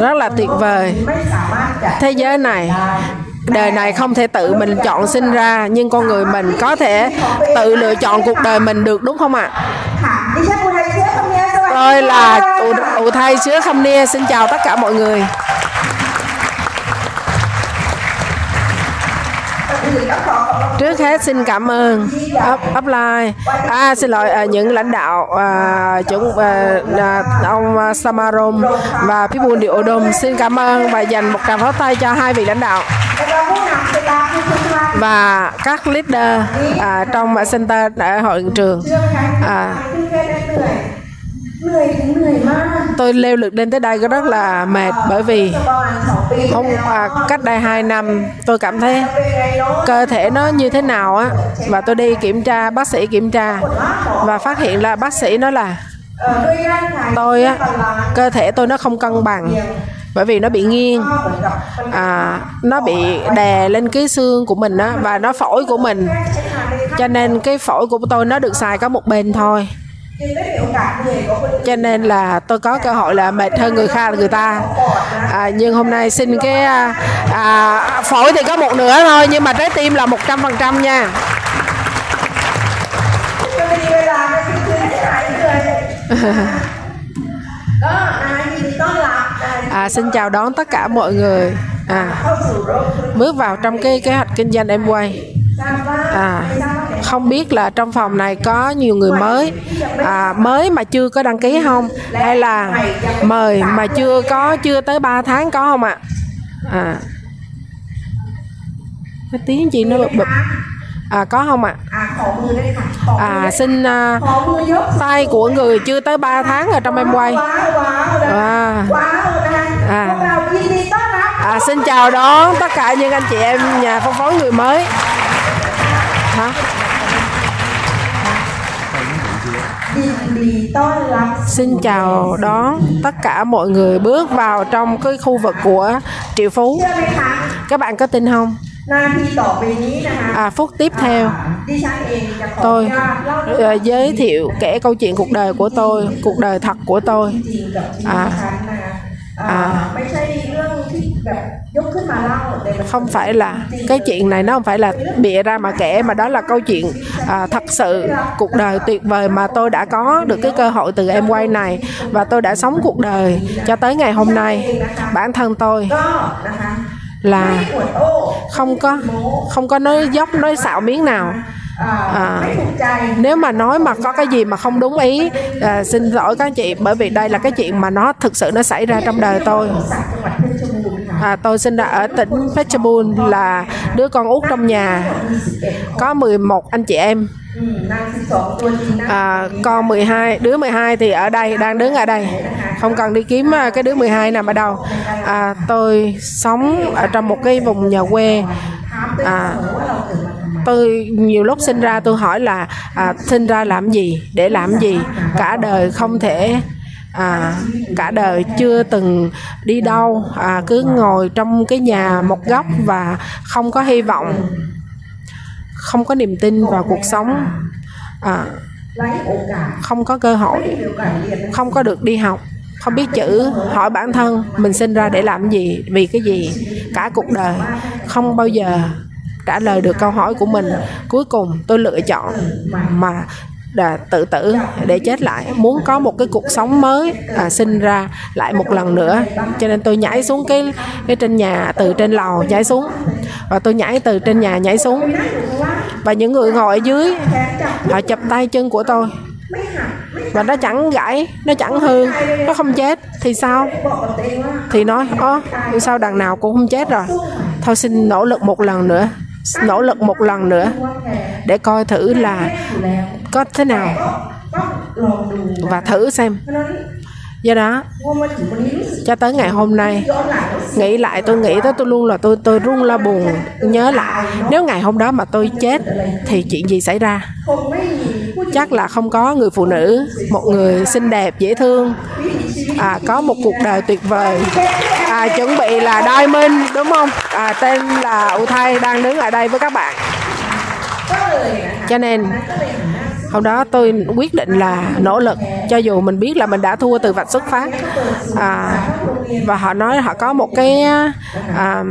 rất là tuyệt vời. Thế giới này, đời này không thể tự mình chọn sinh ra, nhưng con người mình có thể tự lựa chọn cuộc đời mình được, đúng không ạ? Tôi là ụ thay sứa khâm nia. Xin chào tất cả mọi người. Trước hết. Xin cảm ơn. Upline. À xin lỗi à, những lãnh đạo à, chúng à, à, ông à, Samarom và Pibun Odom xin cảm ơn và dành một tràng pháo tay cho hai vị lãnh đạo. Và các leader à, trong center đại hội trường. À, tôi leo lực lên tới đây rất là mệt bởi vì hôm à, cách đây 2 năm tôi cảm thấy cơ thể nó như thế nào á và tôi đi kiểm tra bác sĩ kiểm tra và phát hiện là bác sĩ nói là tôi á cơ thể tôi nó không cân bằng bởi vì nó bị nghiêng à, nó bị đè lên cái xương của mình á và nó phổi của mình. Cho nên cái phổi của tôi nó được xài có một bên thôi cho nên là tôi có cơ hội là mệt hơn người khác người ta. À, nhưng hôm nay xin cái à, à, phổi thì có một nửa thôi nhưng mà trái tim là một trăm phần trăm nha. À, xin chào đón tất cả mọi người. À, bước vào trong cái kế hoạch kinh doanh em quay à, không biết là trong phòng này có nhiều người mới. À, mới mà chưa có đăng ký không? Hay là mời mà chưa có chưa tới 3 tháng có không ạ? À? à cái tiếng gì nó bực bực à có không ạ? À? à xin à, tay của người chưa tới 3 tháng ở trong em quay. À, à, à xin chào đón tất cả những anh chị em nhà phân phối người mới hả Xin chào đón tất cả mọi người bước vào trong cái khu vực của Triệu Phú. Các bạn có tin không? À, phút tiếp theo tôi uh, giới thiệu kể câu chuyện cuộc đời của tôi cuộc đời thật của tôi à, à, không phải là cái chuyện này nó không phải là bịa ra mà kể mà đó là câu chuyện à, thật sự cuộc đời tuyệt vời mà tôi đã có được cái cơ hội từ em quay này. Và tôi đã sống cuộc đời cho tới ngày hôm nay. Bản thân tôi là không có không có nói dốc nói xạo miếng nào. À, nếu mà nói mà có cái gì mà không đúng ý à, xin lỗi các anh chị bởi vì đây là cái chuyện mà nó thực sự nó xảy ra trong đời tôi à, tôi sinh ra ở tỉnh Phetchabun là đứa con út trong nhà. Có 11 anh chị em. À, con 12 đứa 12 thì ở đây đang đứng ở đây. Không cần đi kiếm à, cái đứa 12 nằm ở đâu. À, tôi sống ở trong một cái vùng nhà quê. À, tôi nhiều lúc sinh ra tôi hỏi là à, sinh ra làm gì để làm gì? Cả đời không thể à, cả đời chưa từng đi đâu. À, cứ ngồi trong cái nhà một góc và không có hy vọng không có niềm tin vào cuộc sống. À, không có cơ hội không có được đi học không biết chữ hỏi bản thân mình sinh ra để làm gì vì cái gì cả cuộc đời. Không bao giờ trả lời được câu hỏi của mình. Cuối cùng tôi lựa chọn mà đã tự tử để chết lại. Muốn có một cái cuộc sống mới à, sinh ra lại một lần nữa. Cho nên tôi nhảy xuống cái cái trên nhà từ trên lầu nhảy xuống. Và tôi nhảy từ trên nhà nhảy xuống. Và những người ngồi ở dưới họ chụp tay chân của tôi. Và nó chẳng gãy nó chẳng hư nó không chết. Thì sao? Thì nói ó sao đằng nào cũng không chết rồi? Thôi xin nỗ lực một lần nữa nỗ lực một lần nữa để coi thử là có thế nào. Và thử xem do đó cho tới ngày hôm nay nghĩ lại tôi nghĩ tới tôi luôn là tôi tôi run la buồn nhớ lại nếu ngày hôm đó mà tôi chết thì chuyện gì xảy ra? Chắc là không có người phụ nữ một người xinh đẹp dễ thương à, có một cuộc đời tuyệt vời. À, chuẩn bị là đôi minh đúng không? À, tên là U Thay đang đứng ở đây với các bạn. Cho nên hôm đó tôi quyết định là nỗ lực cho dù mình biết là mình đã thua từ vạch xuất phát. À, và họ nói họ có một cái à,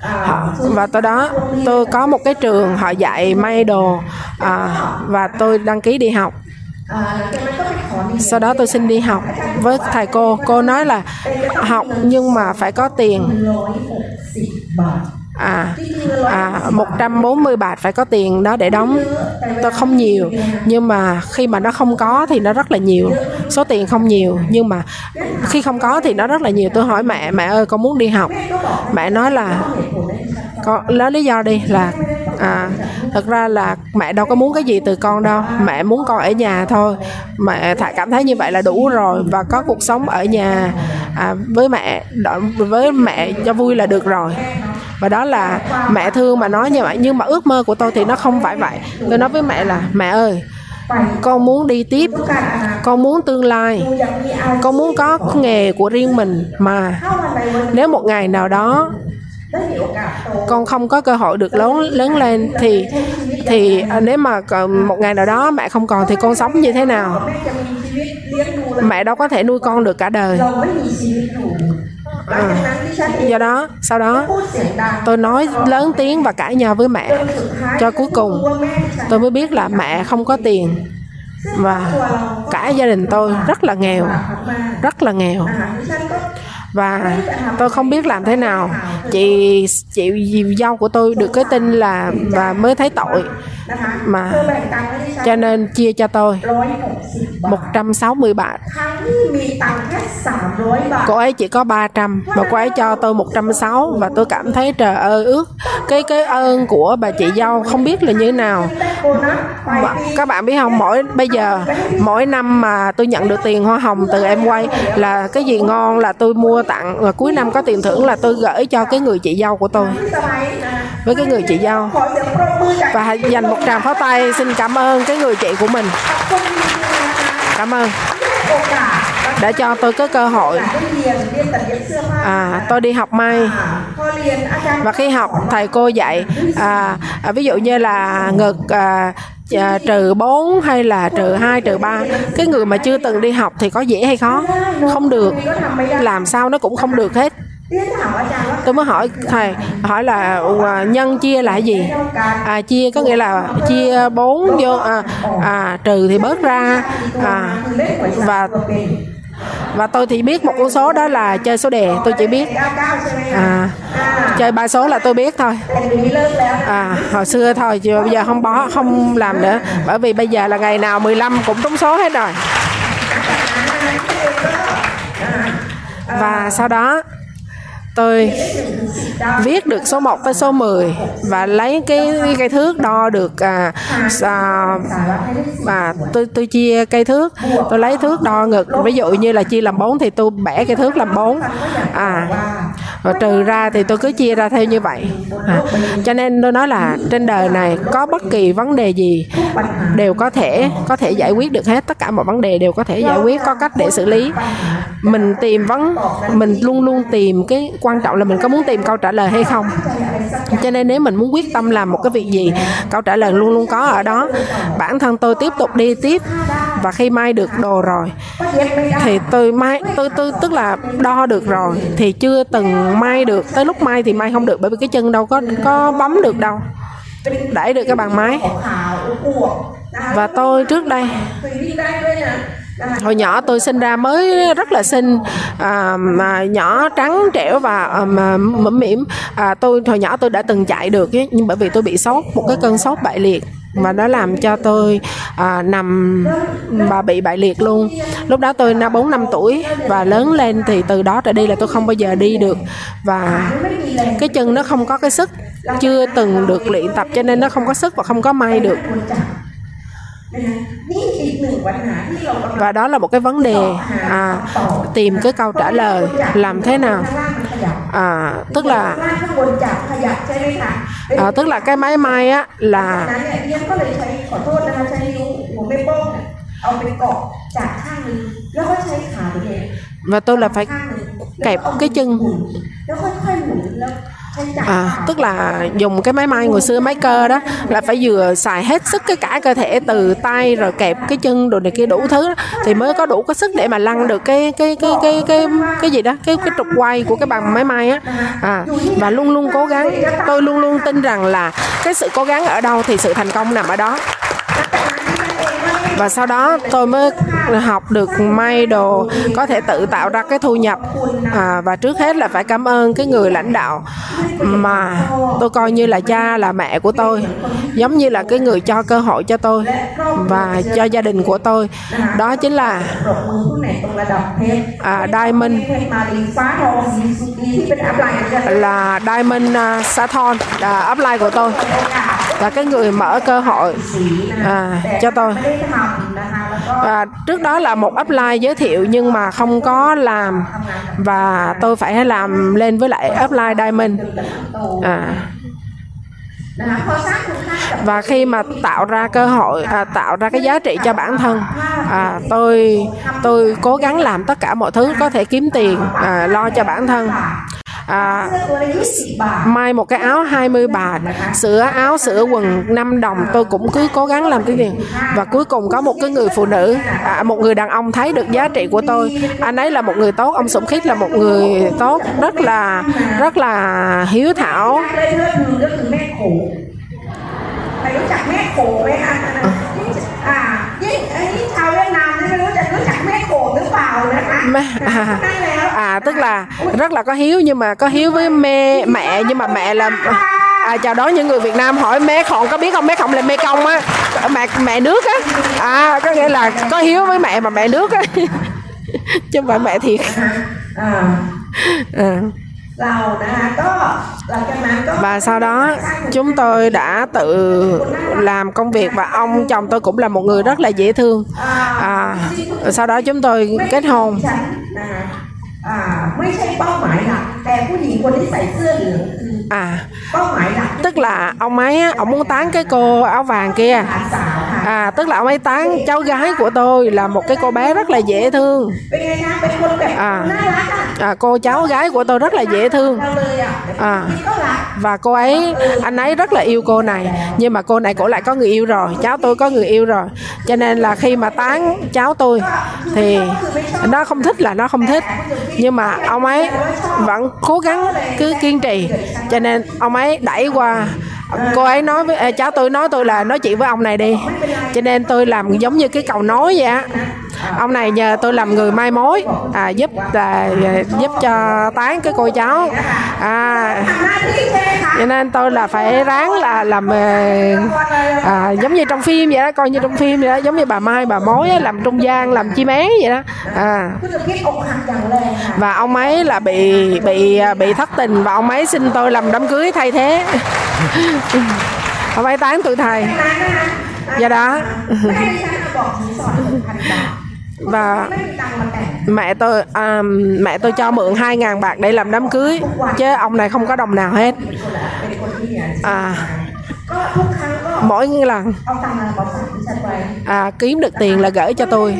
họ, và tới đó tôi có một cái trường họ dạy may đồ à, và tôi đăng ký đi học. Sau đó tôi xin đi học với thầy cô. Cô nói là học nhưng mà phải có tiền à, à 140 bạc phải có tiền đó để đóng. Tôi không nhiều nhưng mà khi mà nó không có thì nó rất là nhiều. Số tiền không nhiều nhưng mà khi không có thì nó rất là nhiều. Tôi hỏi mẹ mẹ ơi con muốn đi học. Mẹ nói là con lấy lý do đi là à thật ra là mẹ đâu có muốn cái gì từ con đâu. Mẹ muốn con ở nhà thôi. Mẹ thà cảm thấy như vậy là đủ rồi và có cuộc sống ở nhà à, với mẹ với mẹ cho vui là được rồi và đó là mẹ thương mà nói như vậy, nhưng mà ước mơ của tôi thì nó không phải vậy. Tôi nói với mẹ là, mẹ ơi, con muốn đi tiếp, con muốn tương lai, con muốn có nghề của riêng mình mà nếu một ngày nào đó con không có cơ hội được lớn lớn lên thì thì nếu mà một ngày nào đó mẹ không còn thì con sống như thế nào? Mẹ đâu có thể nuôi con được cả đời. Ừ. do đó, sau đó, tôi nói lớn tiếng và cãi nhau với mẹ cho cuối cùng. Tôi mới biết là mẹ không có tiền và cả gia đình tôi rất là nghèo, rất là nghèo và tôi không biết làm thế nào. Chị chị dâu của tôi được cái tin là và mới thấy tội. Mà cho nên chia cho tôi 160 bạc. Cô ấy chỉ có 300 mà cô ấy cho tôi 160 và tôi cảm thấy trời ơi, ước. Cái cái ơn của bà chị dâu không biết là như thế nào. Mà các bạn biết không, mỗi, bây giờ, mỗi năm mà tôi nhận được tiền hoa hồng từ em quay là cái gì ngon là tôi mua tặng và cuối năm có tiền thưởng là tôi gửi cho cái người chị dâu của tôi. Với cái người chị dâu. Và dành một tràng pháo tay, xin cảm ơn cái người chị của mình. Cảm ơn đã cho tôi có cơ hội. À, tôi đi học may. Và khi học thầy cô dạy à, à, ví dụ như là ngực à, à, trừ 4 hay là trừ 2 trừ 3 cái người mà chưa từng đi học thì có dễ hay khó? Không được. Làm sao nó cũng không được hết. Tôi mới hỏi thầy hỏi là à, nhân chia là gì? À, chia có nghĩa là chia bốn vô à, à, trừ thì bớt ra. À, và và tôi thì biết một con số đó là chơi số đề tôi chỉ biết. À, chơi ba số là tôi biết thôi. À, hồi xưa thôi chứ bây giờ không bỏ không làm nữa. Bởi vì bây giờ là ngày nào 15 cũng trúng số hết rồi. Và sau đó tôi viết được số 1 tới số 10 và lấy cái cây thước đo được à, à, à tôi tôi chia cây thước. Tôi lấy thước đo ngực ví dụ như là chia làm 4 thì tôi bẻ cây thước làm 4 à và trừ ra thì tôi cứ chia ra theo như vậy. À, cho nên tôi nói là trên đời này có bất kỳ vấn đề gì đều có thể có thể giải quyết được hết tất cả mọi vấn đề đều có thể giải quyết có cách để xử lý. Mình tìm vấn mình luôn luôn tìm cái quan quan trọng là mình có muốn tìm câu trả lời hay không. Cho nên nếu mình muốn quyết tâm làm một cái việc gì, câu trả lời luôn luôn có ở đó. Bản thân tôi tiếp tục đi tiếp, và khi may được đồ rồi, thì tôi may tôi tôi tức là đo được rồi, thì chưa từng may được. Tới lúc may thì may không được, bởi vì cái chân đâu có có bấm được đâu. Đẩy được cái bàn máy. Và tôi trước đây hồi nhỏ tôi sinh ra mới rất là xinh à, mà nhỏ trắng trẻo và à, mà mẫm mỉm. À, tôi hồi nhỏ tôi đã từng chạy được ấy, nhưng bởi vì tôi bị sốt một cái cơn sốt bại liệt mà nó làm cho tôi à, nằm và bị bại liệt luôn. Lúc đó tôi năm bốn năm tuổi và lớn lên thì từ đó trở đi là tôi không bao giờ đi được. Và cái chân nó không có cái sức chưa từng được luyện tập cho nên nó không có sức và không có may được và đó là một cái vấn đề à, tìm cái câu trả lời làm thế nào? À, tức là à, tức là cái máy may á là và tôi là phải kẹp cái chân à, tức là dùng cái máy may hồi xưa máy cơ đó là phải vừa xài hết sức cái cả cơ thể từ tay rồi kẹp cái chân đồ này kia đủ thứ đó, thì mới có đủ cái sức để mà lăn được cái cái cái cái cái cái gì đó cái cái trục quay của cái bằng máy may á. À, và luôn luôn cố gắng. Tôi luôn luôn tin rằng là cái sự cố gắng ở đâu thì sự thành công nằm ở đó và sau đó tôi mới học được may đồ có thể tự tạo ra cái thu nhập. À, và trước hết là phải cảm ơn cái người lãnh đạo mà tôi coi như là cha là mẹ của tôi giống như là cái người cho cơ hội cho tôi và cho gia đình của tôi. Đó chính là à, Diamond là Diamond à, uh, Sathon là upline của tôi. Là cái người mở cơ hội à, cho tôi và trước đó là một upline giới thiệu nhưng mà không có làm. Và tôi phải làm lên với lại upline diamond. À. Và khi mà tạo ra cơ hội à, tạo ra cái giá trị cho bản thân à, tôi tôi cố gắng làm tất cả mọi thứ có thể kiếm tiền à, lo cho bản thân à, may một cái áo 20 bạc sửa áo sửa quần 5 đồng tôi cũng cứ cố gắng làm cái gì và cuối cùng có một cái người phụ nữ à, một người đàn ông thấy được giá trị của tôi anh ấy là một người tốt ông sủng khít là một người tốt rất là rất là hiếu thảo à. Mẹ, à, à tức là rất là có hiếu nhưng mà có hiếu với mẹ mẹ nhưng mà mẹ là à, chào đón những người Việt Nam hỏi mẹ khổng có biết không? Mẹ khổng là mẹ công á. Mẹ mẹ nước á. À có nghĩa là có hiếu với mẹ mà mẹ nước á. Chứ không phải mẹ thiệt. À và sau đó chúng tôi đã tự làm công việc và ông chồng tôi cũng là một người rất là dễ thương. À, sau đó chúng tôi kết hôn. อ่าไม่ใช่เป้าหมายหลักแต่ผู้หญิงคนที่ใส่เสื้อเหลืองคือ à เป้าหมายหลัก tức là ông ấy á, ông muốn tán cái cô áo vàng kia หลานสาวค่ะ à tức là ông ấy tán cháu gái của tôi là một cái cô bé rất là dễ thương เป็นไงนะเป็นคนแบบ à น่ารักอ่ะ à cô cháu gái của tôi rất là dễ thương เราเลยอ่ะ à นี่ก็รัก và cô ấy anh ấy rất là yêu cô này nhưng mà cô này cổ lại có người yêu rồi cháu tôi có người yêu rồi cho nên là khi mà tán cháu tôi thì nó không thích là nó không thích nhưng mà ông ấy vẫn cố gắng cứ kiên trì. Cho nên ông ấy đẩy qua. Cô ấy nói với ờ, cháu tôi nói tôi là nói chuyện với ông này đi. Cho nên tôi làm giống như cái cầu nối vậy á ông này nhờ tôi làm người mai mối à, giúp à, giúp cho tán cái cô cháu. À, cho nên tôi là phải ráng là làm à, à giống như trong phim vậy đó coi như trong phim vậy đó giống như bà mai bà mối ấy, làm trung gian làm chim én vậy đó. À. và ông ấy là bị bị à, bị thất tình và ông ấy xin tôi làm đám cưới thay thế. Ông ấy tán tuổi thầy. Do đó và mẹ tôi à, mẹ tôi cho mượn 2 ngàn bạc để làm đám cưới. Chứ ông này không có đồng nào hết. À mỗi lần à, kiếm được tiền là gửi cho tôi.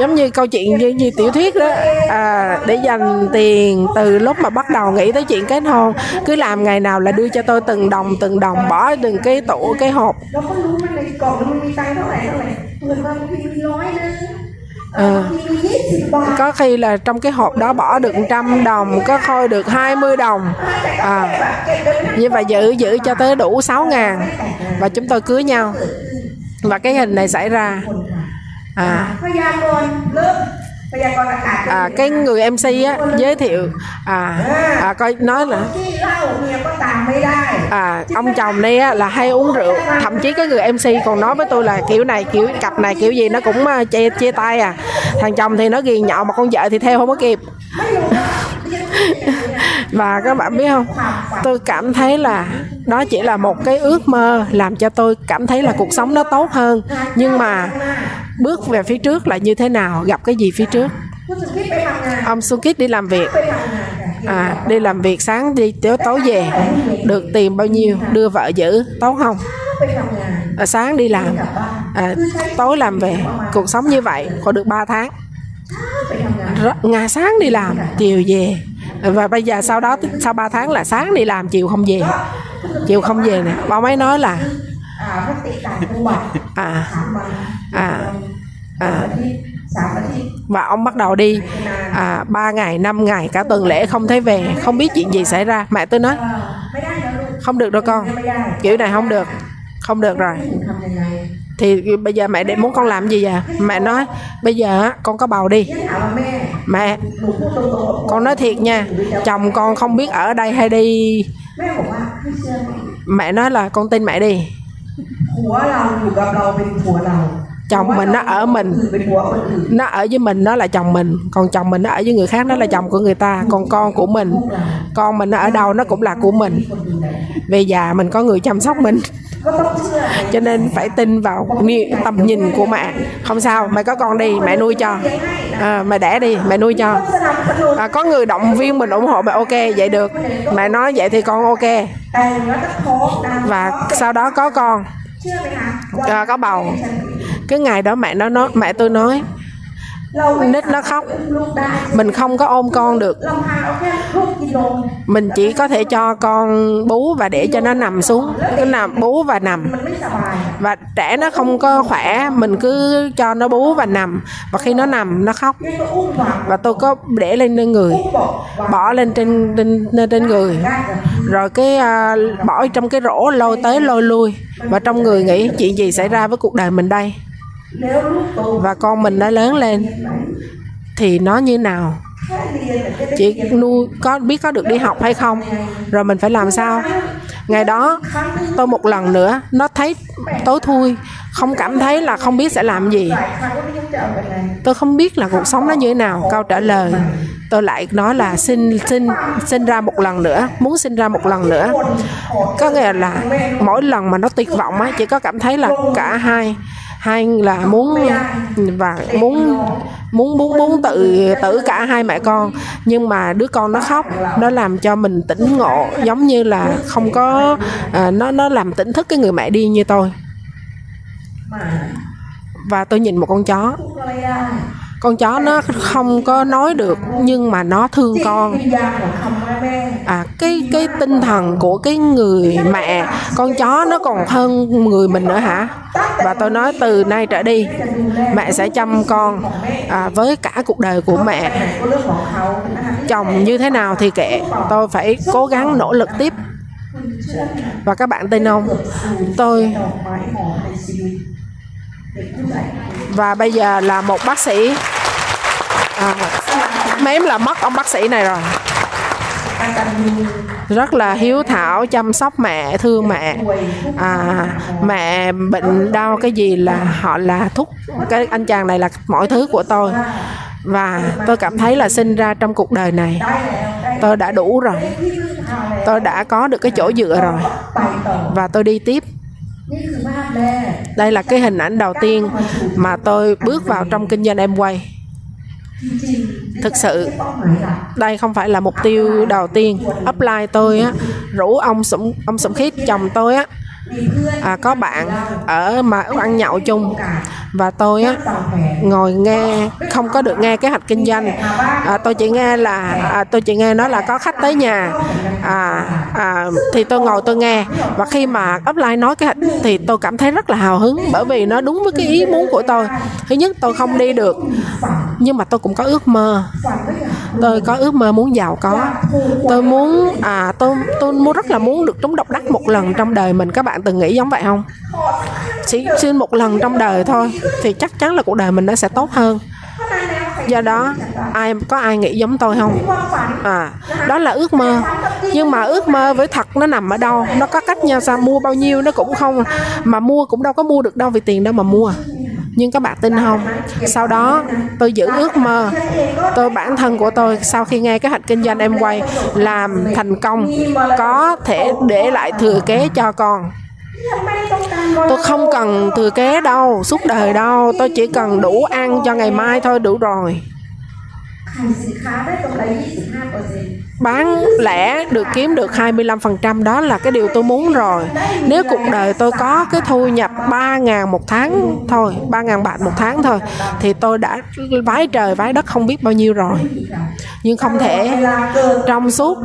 Giống như câu chuyện như, như tiểu thuyết đó. À, để dành tiền từ lúc mà bắt đầu nghĩ tới chuyện kết hôn. Cứ làm ngày nào là đưa cho tôi từng đồng từng đồng bỏ từng cái tủ cái hộp à, có khi là trong cái hộp đó bỏ được trăm đồng có khôi được 20 đồng. À, như vậy giữ giữ cho tới đủ 6 ngàn. Và chúng tôi cưới nhau. Và cái hình này xảy ra. À à, cái người MC á giới thiệu. À, à, à. coi nói là à ông chồng đây á là hay uống rượu. thậm chí cái người MC còn nói với tôi là kiểu này kiểu cặp này kiểu gì nó cũng à, chia chia tay à. Thằng chồng thì nó ghiền nhậu mà con vợ thì theo không có kịp và các bạn biết không? Tôi cảm thấy là đó chỉ là một cái ước mơ làm cho tôi cảm thấy là cuộc sống nó tốt hơn. Nhưng mà bước về phía trước là như thế nào? Gặp cái gì phía trước? Ông xuân Sukit đi làm việc. À, đi làm việc sáng đi tối tối về. Được tiền bao nhiêu? Đưa vợ giữ. Tốt không? À, sáng đi làm. À, tối làm về. Cuộc sống như vậy có được 3 tháng. Ngày sáng đi làm chiều về và bây giờ sau đó sau 3 tháng là sáng đi làm chiều không về. Chiều không về nè. Ba mấy nói là à à à và ông bắt đầu đi à, 3 ngày 5 ngày cả tuần lễ không thấy về không biết chuyện gì xảy ra. Mẹ tôi nói không được đâu con. Kiểu này không được. Không được rồi thì bây giờ mẹ để muốn con làm gì vậy mẹ nói, bây giờ con có bầu đi. Mẹ, con nói thiệt nha, chồng con không biết ở đây hay đi. Mẹ nói là, con tin mẹ đi chồng mình nó ở mình. Nó ở với mình nó là chồng mình. Còn chồng mình nó ở với người khác nó là chồng của người ta. Còn con của mình con mình nó ở đâu nó cũng là của mình. Về già mình có người chăm sóc mình. Cho nên phải tin vào tầm nhìn của mẹ. Không sao mẹ có con đi mẹ nuôi cho. À, mẹ đẻ đi mẹ nuôi cho. À, có người động viên mình ủng hộ mẹ ok vậy được. Mẹ nói vậy thì con ok. Và sau đó có con. À, có bầu cái ngày đó mẹ nó nó mẹ tôi nói nít nó khóc. Mình không có ôm con được. Mình chỉ có thể cho con bú và để cho nó nằm xuống cứ nằm bú và nằm. Và trẻ nó không có khỏe mình cứ cho nó bú và nằm. Và khi nó nằm nó khóc. Và tôi có để lên trên người bỏ lên trên trên trên người. Rồi cái à, bỏ trong cái rổ lôi tới lôi lui. Và trong người nghĩ chuyện gì xảy ra với cuộc đời mình đây? và con mình đã lớn lên. Thì nó như nào? Chị nuôi có, biết có được đi học hay không? Rồi mình phải làm sao? Ngày đó, tôi một lần nữa, nó thấy tối thui, không cảm thấy là không biết sẽ làm gì. Tôi không biết là cuộc sống nó như thế nào, câu trả lời. Tôi lại nói là xin xin xin ra một lần nữa, muốn sinh ra một lần nữa. Có nghĩa là mỗi lần mà nó tuyệt vọng á chỉ có cảm thấy là cả hai hai là muốn và muốn muốn muốn muốn tự tử cả hai mẹ con. Nhưng mà đứa con nó khóc nó làm cho mình tỉnh ngộ giống như là không có à, nó nó làm tỉnh thức cái người mẹ đi như tôi. Và tôi nhìn một con chó con chó nó không có nói được nhưng mà nó thương con. à cái cái tinh thần của cái người mẹ con chó nó còn hơn người mình nữa hả? Và tôi nói từ nay trở đi mẹ sẽ chăm con à, với cả cuộc đời của mẹ. Chồng như thế nào thì kệ tôi phải cố gắng nỗ lực tiếp. Và các bạn tin không? Tôi và bây giờ là một bác sĩ. À, mém là mất ông bác sĩ này rồi. Rất là hiếu thảo chăm sóc mẹ thương mẹ. À, mẹ bệnh đau cái gì là họ là thúc cái anh chàng này là mọi thứ của tôi. Và tôi cảm thấy là sinh ra trong cuộc đời này tôi đã đủ rồi. Tôi đã có được cái chỗ dựa rồi. Và tôi đi tiếp. Đây là cái hình ảnh đầu tiên mà tôi bước vào trong kinh doanh em quay. Thực sự đây không phải là mục tiêu đầu tiên. Upline tôi á rủ ông Sủng ông Sủng Khiết chồng tôi á à, có bạn ở mà ăn nhậu chung và tôi á ngồi nghe không có được nghe kế hoạch kinh doanh. À, tôi chỉ nghe là à, tôi chỉ nghe nói là có khách tới nhà. À, à, thì tôi ngồi tôi nghe. Và khi mà offline nói cái hoạch thì tôi cảm thấy rất là hào hứng bởi vì nó đúng với cái ý muốn của tôi. Thứ nhất tôi không đi được nhưng mà tôi cũng có ước mơ tôi có ước mơ muốn giàu có. Tôi muốn à tôi tôi muốn rất là muốn được trúng độc đắc một lần trong đời mình. Các bạn từng nghĩ giống vậy không? Chỉ xin một lần trong đời thôi thì chắc chắn là cuộc đời mình nó sẽ tốt hơn. Do đó, ai, có ai nghĩ giống tôi không? À đó là ước mơ. Nhưng mà ước mơ với thật nó nằm ở đâu? Nó có cách nhau sao? Mua bao nhiêu nó cũng không, mà mua cũng đâu có mua được đâu vì tiền đâu mà mua nhưng các bạn tin không? Sau đó, tôi giữ ước mơ. Tôi, bản thân của tôi, sau khi nghe kế hoạch kinh doanh em quay, làm thành công, có thể để lại thừa kế cho con. Tôi không cần thừa kế đâu, suốt đời đâu. Tôi chỉ cần đủ ăn cho ngày mai thôi, đủ rồi bán lẻ được kiếm được 25% đó là cái điều tôi muốn rồi. Nếu cuộc đời tôi có cái thu nhập 3 ngàn một tháng thôi 3 ngàn bạc một tháng thôi, thì tôi đã vái trời vái đất không biết bao nhiêu rồi. Nhưng không thể, trong suốt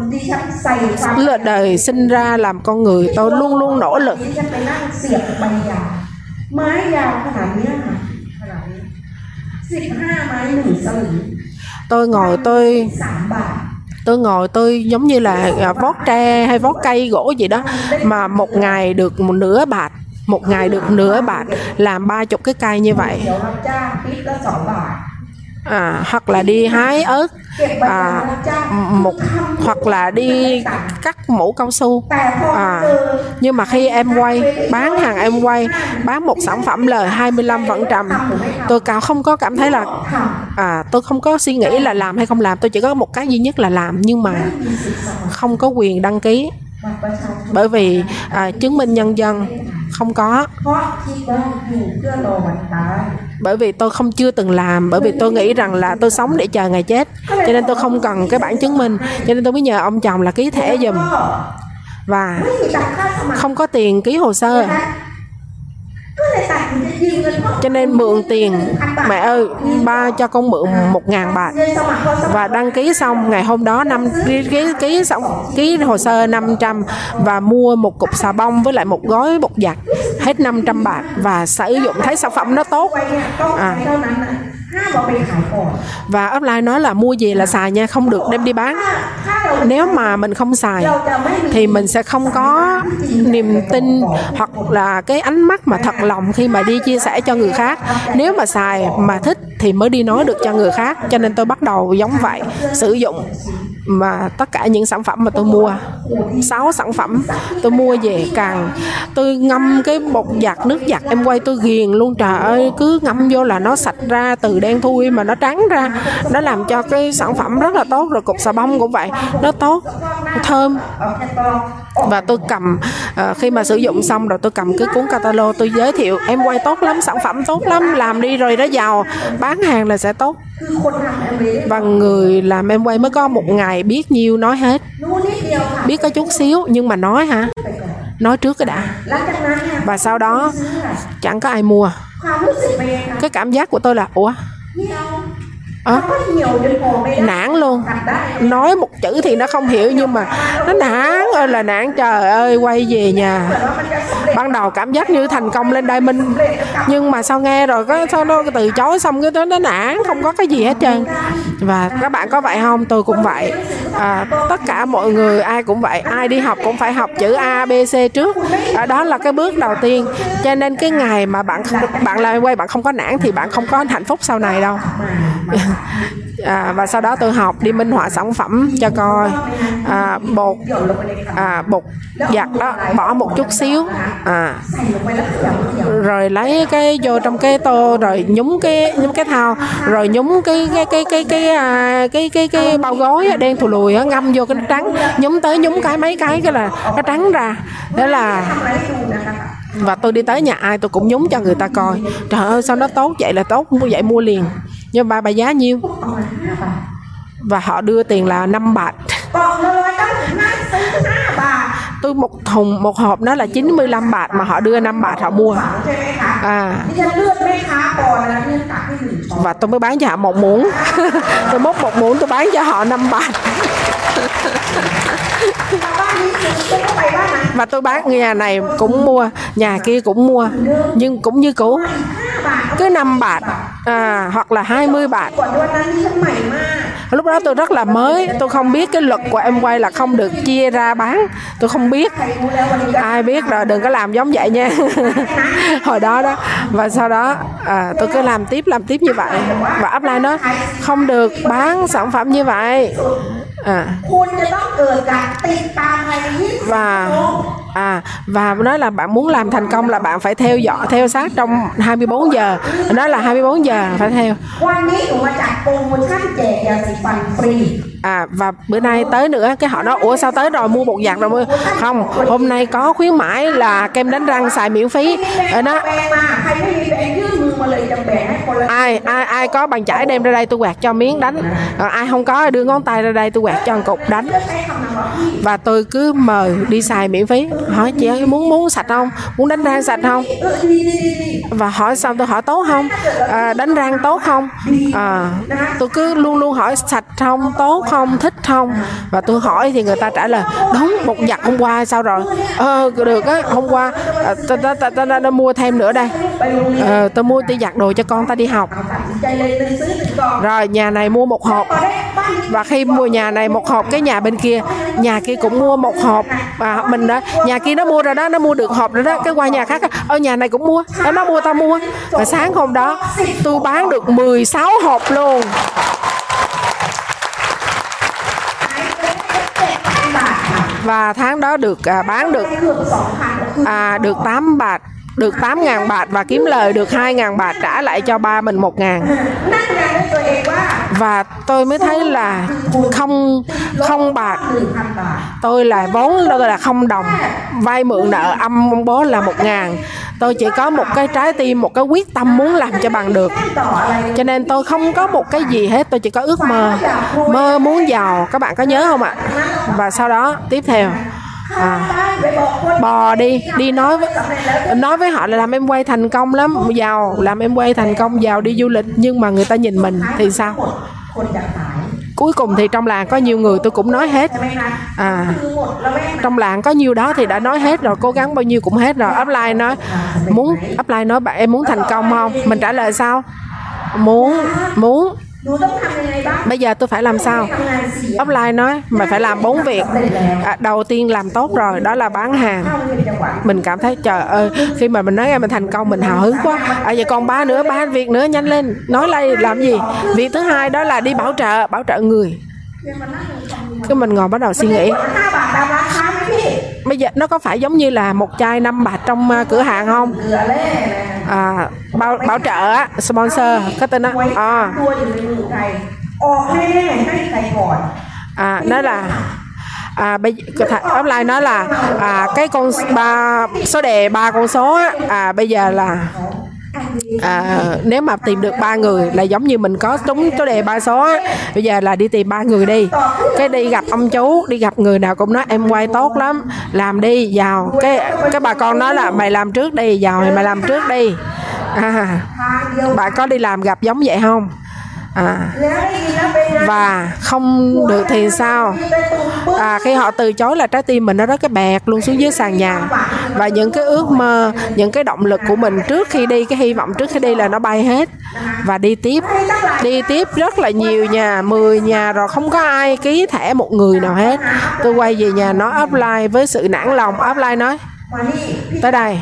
lượt đời sinh ra làm con người, tôi luôn luôn nỗ lực tôi ngồi tôi tôi ngồi tôi giống như là à, vót tre hay vót cây gỗ gì đó. Mà một ngày được một nửa bạc một ngày được nửa bạc làm ba chục cái cây như vậy à, hoặc là đi hái ớt à, một hoặc là đi cắt mũ cao su. À, nhưng mà khi em quay bán hàng em quay bán một sản phẩm lời 25 phần trăm tôi cao không có cảm thấy là à, tôi không có suy nghĩ là làm hay không làm tôi chỉ có một cái duy nhất là làm nhưng mà không có quyền đăng ký. Bởi vì à, chứng minh nhân dân không có. Bởi vì tôi không chưa từng làm, bởi vì tôi nghĩ rằng là tôi sống để chờ ngày chết, cho nên tôi không cần cái bản chứng minh, cho nên tôi mới nhờ ông chồng là ký thẻ giùm. Và không có tiền ký hồ sơ cho nên mượn tiền mẹ ơi ba cho con mượn một ngàn bạc. Và đăng ký xong ngày hôm đó năm ký, ký, ký xong ký hồ sơ 500 và mua một cục xà bông với lại một gói bột giặt hết 500 bạc. Và sử dụng thấy sản phẩm nó tốt. À, và offline nói là mua về là xài nha không được đem đi bán nếu mà mình không xài thì mình sẽ không có niềm tin hoặc là cái ánh mắt mà thật lòng khi mà đi chia sẻ cho người khác nếu mà xài mà thích thì mới đi nói được cho người khác cho nên tôi bắt đầu giống vậy sử dụng mà tất cả những sản phẩm mà tôi mua sáu sản phẩm tôi mua về càng tôi ngâm cái bột giặt nước giặt em quay tôi ghiền luôn. Trời ơi cứ ngâm vô là nó sạch ra từ đen thui mà nó trắng ra. Nó làm cho cái sản phẩm rất là tốt rồi cục xà bông cũng vậy. Nó tốt thơm. Và tôi cầm uh, khi mà sử dụng xong rồi tôi cầm cái cuốn catalog tôi giới thiệu em quay tốt lắm sản phẩm tốt lắm làm đi rồi nó giàu. Bán hàng là sẽ tốt và người làm em quay mới có một ngày biết nhiêu nói hết. Biết có chút xíu nhưng mà nói hả? Nói trước cái đã. Và sau đó chẳng có ai mua. Cái cảm giác của tôi là ủa? à, nản luôn. Nói một chữ thì nó không hiểu nhưng mà nó nản ơi là nản trời ơi quay về nhà. Ban đầu cảm giác như thành công lên đây minh nhưng mà sau nghe rồi có sao nó từ chối xong cái đó nó nản không có cái gì hết trơn. Và các bạn có vậy không? Tôi cũng vậy. À, tất cả mọi người ai cũng vậy ai đi học cũng phải học chữ a b c trước. À, đó là cái bước đầu tiên. Cho nên cái ngày mà bạn không, bạn lại quay bạn không có nản thì bạn không có hạnh phúc sau này đâu à, và sau đó tôi học đi minh họa sản phẩm cho coi. À, bột à, bột giặt đó bỏ một chút xíu. À, rồi lấy cái vô trong cái tô rồi nhúng cái nhúng cái thau rồi nhúng cái cái cái cái cái à, cái, cái, cái cái bao gói đen thù lùi ngâm vô cái trắng nhúng tới nhúng cái mấy cái cái là nó trắng ra. Thế là và tôi đi tới nhà ai tôi cũng nhúng cho người ta coi. Trời ơi, sao nó tốt vậy là tốt, mua vậy mua liền. Nhưng ba, bà giá nhiêu? Và họ đưa tiền là năm bạc. Tôi một thùng, một hộp nó là 95 bạc mà họ đưa 5 bạc họ mua. À. Và tôi mới bán cho họ một muỗng. Tôi múc một muỗng, tôi bán cho họ 5 bạc và tôi bán nhà này cũng mua nhà kia cũng mua nhưng cũng như cũ. Cứ 5 bạc à, hoặc là 20 bạc lúc đó tôi rất là mới tôi không biết cái luật của em quay là không được chia ra bán. Tôi không biết. Ai biết rồi đừng có làm giống vậy nha. Hồi đó đó. Và sau đó à, tôi cứ làm tiếp làm tiếp như vậy. Và upline nó không được bán sản phẩm như vậy. คุณจะต้องเกิดการติดตามภายในยี่สิบ và à và nói là bạn muốn làm thành công là bạn phải theo dõi, theo sát trong 24 giờ. Nó là 24 giờ phải theo. À và bữa nay tới nữa, cái họ nói, ủa, sao tới rồi? Mua một giặt rồi mua. Không, hôm nay có khuyến mãi là kem đánh răng xài miễn phí. Ở đó. Ai ai ai có bàn chải đem ra đây tôi quạt cho miếng đánh. Còn ai không có, đưa ngón tay ra đây tôi quạt cho một cục đánh. Và tôi cứ mời đi xài miễn phí hỏi chị ơi muốn muốn sạch không? Muốn đánh răng sạch không? Và hỏi xong tôi hỏi tốt không? À, đánh răng tốt không? À, tôi cứ luôn luôn hỏi sạch không tốt không thích không? Và tôi hỏi thì người ta trả lời đúng một giặt hôm qua sao rồi? Ờ được á hôm qua à, ta ta ta ta ta mua thêm nữa đây. Ờ tôi mua đi giặt đồ cho con ta đi học. Rồi nhà này mua một hộp và khi mua nhà này một hộp cái nhà bên kia nhà kia cũng mua một hộp. Và mình đó nhà kia nó mua rồi đó nó mua được hộp rồi đó cái qua nhà khác ở ờ, nhà này cũng mua đó, nó mua tao mua. Và sáng hôm đó tôi bán được 16 hộp luôn. Và tháng đó được à, bán được à, được 8 bạc được 8.000 bạc và kiếm lời, được 2.000 bạc trả lại cho ba mình 1.000 và tôi mới thấy là không không bạc. Tôi là vốn, tôi là không đồng. Vay mượn nợ âm ông bố là 1.000 tôi chỉ có một cái trái tim, một cái quyết tâm muốn làm cho bằng được. Cho nên tôi không có một cái gì hết, tôi chỉ có ước mơ. Mơ muốn giàu. Các bạn có nhớ không ạ? Và sau đó, tiếp theo à, bò đi. Đi nói với, nói với họ là làm em quay thành công lắm. Giàu. Làm em quay thành công giàu đi du lịch. Nhưng mà người ta nhìn mình thì sao? Cuối cùng thì trong làng có nhiều người tôi cũng nói hết. À. Trong làng có nhiều đó thì đã nói hết rồi. Cố gắng bao nhiêu cũng hết rồi. Upline nói muốn upline nói bạn em muốn thành công không? Mình trả lời sao? Muốn. Muốn bây giờ tôi phải làm sao? Ông lai nói mày phải làm bốn việc. À, đầu tiên làm tốt rồi đó là bán hàng. Mình cảm thấy trời ơi khi mà mình nói ra mình thành công mình hào hứng quá. À, giờ còn ba nữa ba việc nữa nhanh lên. Nói lại làm gì? Việc thứ hai đó là đi bảo trợ bảo trợ người. Cái mình ngồi bắt đầu suy nghĩ bây giờ nó có phải giống như là một chai năm bạc trong à, cửa hàng không? À, bảo bảo trợ sponsor cái tên đó à. à nó là à bây lại nó là à, cái con ba số đề ba con số á, à bây giờ là à, nếu mà tìm được ba người là giống như mình có trúng số đề ba số bây giờ là đi tìm ba người đi. Cái đi gặp ông chú đi gặp người nào cũng nói em quay tốt lắm làm đi giàu cái cái bà con nói là mày làm trước đi giàu thì mày làm trước đi. À, bà có đi làm gặp giống vậy không? à, và không được thì sao? À, khi họ từ chối là trái tim mình nó rất cái bẹt luôn xuống dưới sàn nhà. Và những cái ước mơ những cái động lực của mình trước khi đi cái hy vọng trước khi đi là nó bay hết. Và đi tiếp đi tiếp rất là nhiều nhà 10 nhà rồi không có ai ký thẻ một người nào hết. Tôi quay về nhà nói offline với sự nản lòng. Offline nói tới đây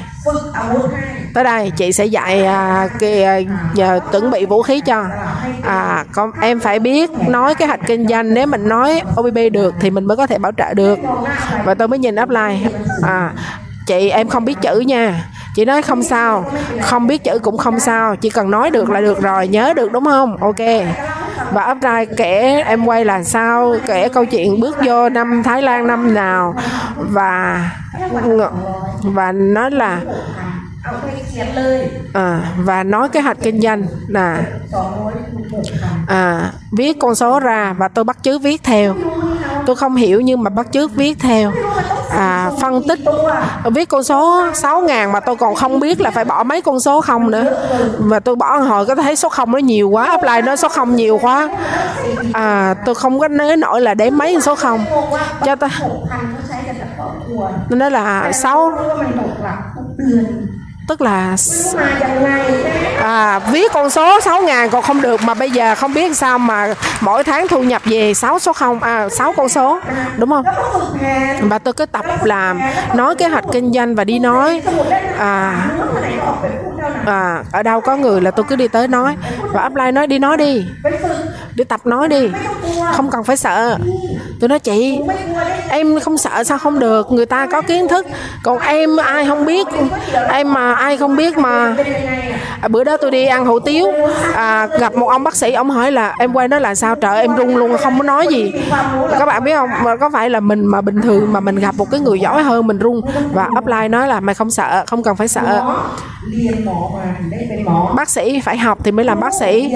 tới đây chị sẽ dạy à, cái, à, chuẩn bị vũ khí cho. À con em phải biết nói cái hạch kinh doanh. Nếu mình nói OBB được thì mình mới có thể bảo trợ được. Và tôi mới nhìn upline. À chị em không biết chữ nha. Chị nói không sao. Không biết chữ cũng không sao. Chỉ cần nói được là được rồi. Nhớ được đúng không? Ok. Và upline kể em quay là sao kể câu chuyện bước vô năm Thái Lan năm nào. Và và nói là à, và nói kế hoạch kinh doanh là à, viết con số ra và tôi bắt chước viết theo. Tôi không hiểu nhưng mà bắt chước viết theo. À, phân tích. Viết con số 6 ngàn mà tôi còn không biết là phải bỏ mấy con số không nữa. Và tôi bỏ hồi có thấy số không nó nhiều quá apply nó số không nhiều quá. À, tôi không có nhớ nổi là để mấy số không. Cho ta. Nên là sáu tức là à, viết con số 6 ngàn còn không được mà bây giờ không biết sao mà mỗi tháng thu nhập về 6 số không à, 6 con số đúng không? Và tôi cứ tập làm nói kế hoạch kinh doanh và đi nói. À, à, ở đâu có người là tôi cứ đi tới nói. Và apply nói đi nói đi để tập nói đi. Không cần phải sợ. Tôi nói chị em không sợ sao không được? Người ta có kiến thức. Còn em ai không biết? Em mà ai không biết mà. À, bữa đó tôi đi ăn hủ tiếu. À, gặp một ông bác sĩ ông hỏi là em quay nó là sao? Trời em run luôn không có nói gì. Các bạn biết không? Mà có phải là mình mà bình thường mà mình gặp một cái người giỏi hơn mình run. Và upline nói là mày không sợ không cần phải sợ. Bác sĩ phải học thì mới làm bác sĩ.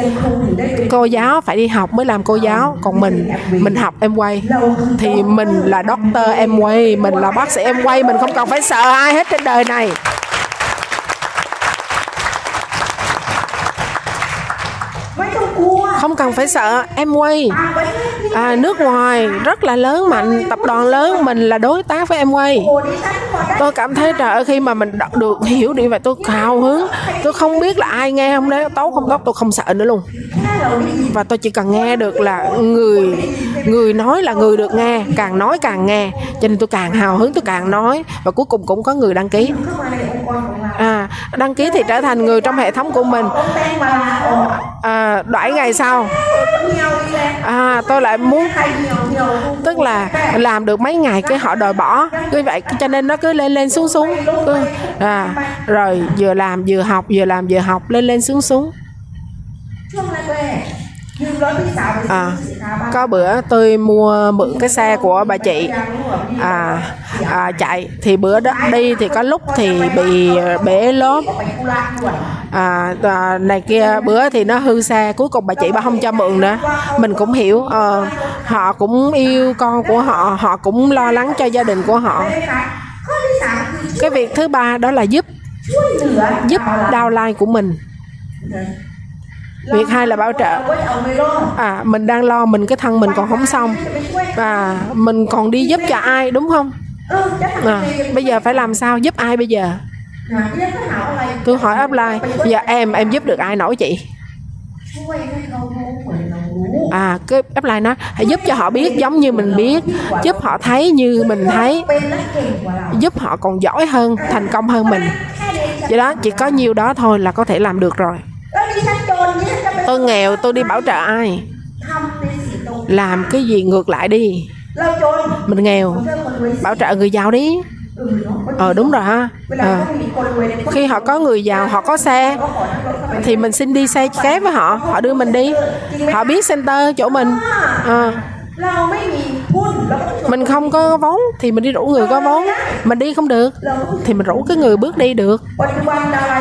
Cô giáo phải đi học mới làm cô giáo. Còn mình mình học em quay. Thì mình là doctor em quay, mình là bác sĩ em quay, mình không cần phải sợ ai hết trên đời này. không cần phải sợ Amway à, nước ngoài rất là lớn mạnh tập đoàn lớn mình là đối tác với em Amway tôi cảm thấy trời ơi khi mà mình đọc được hiểu đi vậy tôi hào hứng. Tôi không biết là ai nghe không đấy tốt không tốt tôi không sợ nữa luôn. Và tôi chỉ cần nghe được là người người nói là người được nghe càng nói càng nghe. Cho nên tôi càng hào hứng tôi càng nói. Và cuối cùng cũng có người đăng ký. À đăng ký thì trở thành người trong hệ thống của mình. À, đoãi ngày sau. À, tôi lại muốn tức là làm được mấy ngày cái họ đòi bỏ. Như vậy cho nên nó cứ lên lên xuống xuống. Cứ, à, rồi vừa làm vừa học vừa làm vừa học lên lên xuống xuống à có bữa tôi mua mượn cái xe của bà chị. À, à chạy thì bữa đó đi thì có lúc thì bị à, bể lốp. À, à này kia bữa thì nó hư xe cuối cùng bà chị bà không cho mượn nữa. Mình cũng hiểu à, họ cũng yêu con của họ họ cũng lo lắng cho gia đình của họ. Cái việc thứ ba đó là giúp giúp đau lai của mình việc hai là bảo trợ. À mình đang lo mình cái thân mình còn không xong. Và mình còn đi giúp cho ai đúng không? À, bây giờ phải làm sao giúp ai bây giờ? Tôi hỏi offline. Giờ em em giúp được ai nổi chị? À cái offline nó hãy giúp cho họ biết giống như mình biết giúp họ thấy như mình thấy giúp họ còn giỏi hơn thành công hơn mình. Do đó chỉ có nhiêu đó thôi là có thể làm được rồi tôi nghèo, tôi đi bảo trợ ai? Làm cái gì ngược lại đi. Mình nghèo, bảo trợ người giàu đi. Ờ đúng rồi ha. Ờ. khi họ có người giàu, họ có xe, thì mình xin đi xe ké với họ họ đưa mình đi. Họ biết center chỗ mình. Ờ mình không có vốn thì mình đi rủ người có vốn. Mình đi không được thì mình rủ cái người bước đi được.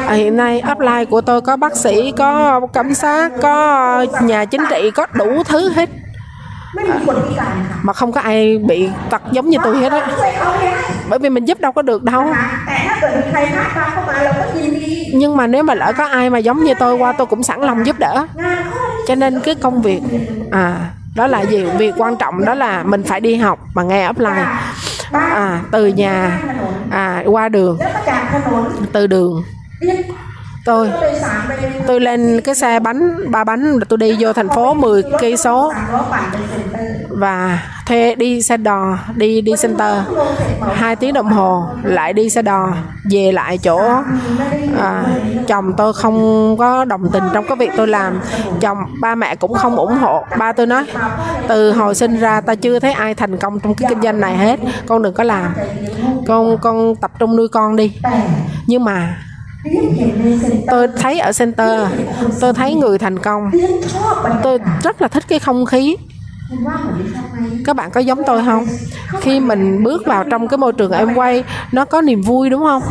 À, hiện nay upline của tôi có bác sĩ có cảnh sát có nhà chính trị có đủ thứ hết. À, mà không có ai bị tật giống như tôi hết á. Bởi vì mình giúp đâu có được đâu. Nhưng mà nếu mà lỡ có ai mà giống như tôi qua tôi cũng sẵn lòng giúp đỡ. Cho nên cái công việc à đó là gì? Việc quan trọng đó là mình phải đi học mà nghe offline à, từ nhà à, qua đường từ đường tôi. Tôi lên cái xe bánh ba bánh tôi đi vô thành phố 10 cây số. Và thuê đi xe đò đi đi center. Hai tiếng đồng hồ lại đi xe đò về lại chỗ à, chồng tôi không có đồng tình trong cái việc tôi làm. Chồng ba mẹ cũng không ủng hộ. Ba tôi nói từ hồi sinh ra ta chưa thấy ai thành công trong cái kinh doanh này hết. Con đừng có làm. Con con tập trung nuôi con đi. Nhưng mà tôi thấy ở center, tôi thấy người thành công. Tôi rất là thích cái không khí. Các bạn có giống tôi không? Khi mình bước vào trong cái môi trường em quay nó có niềm vui đúng không?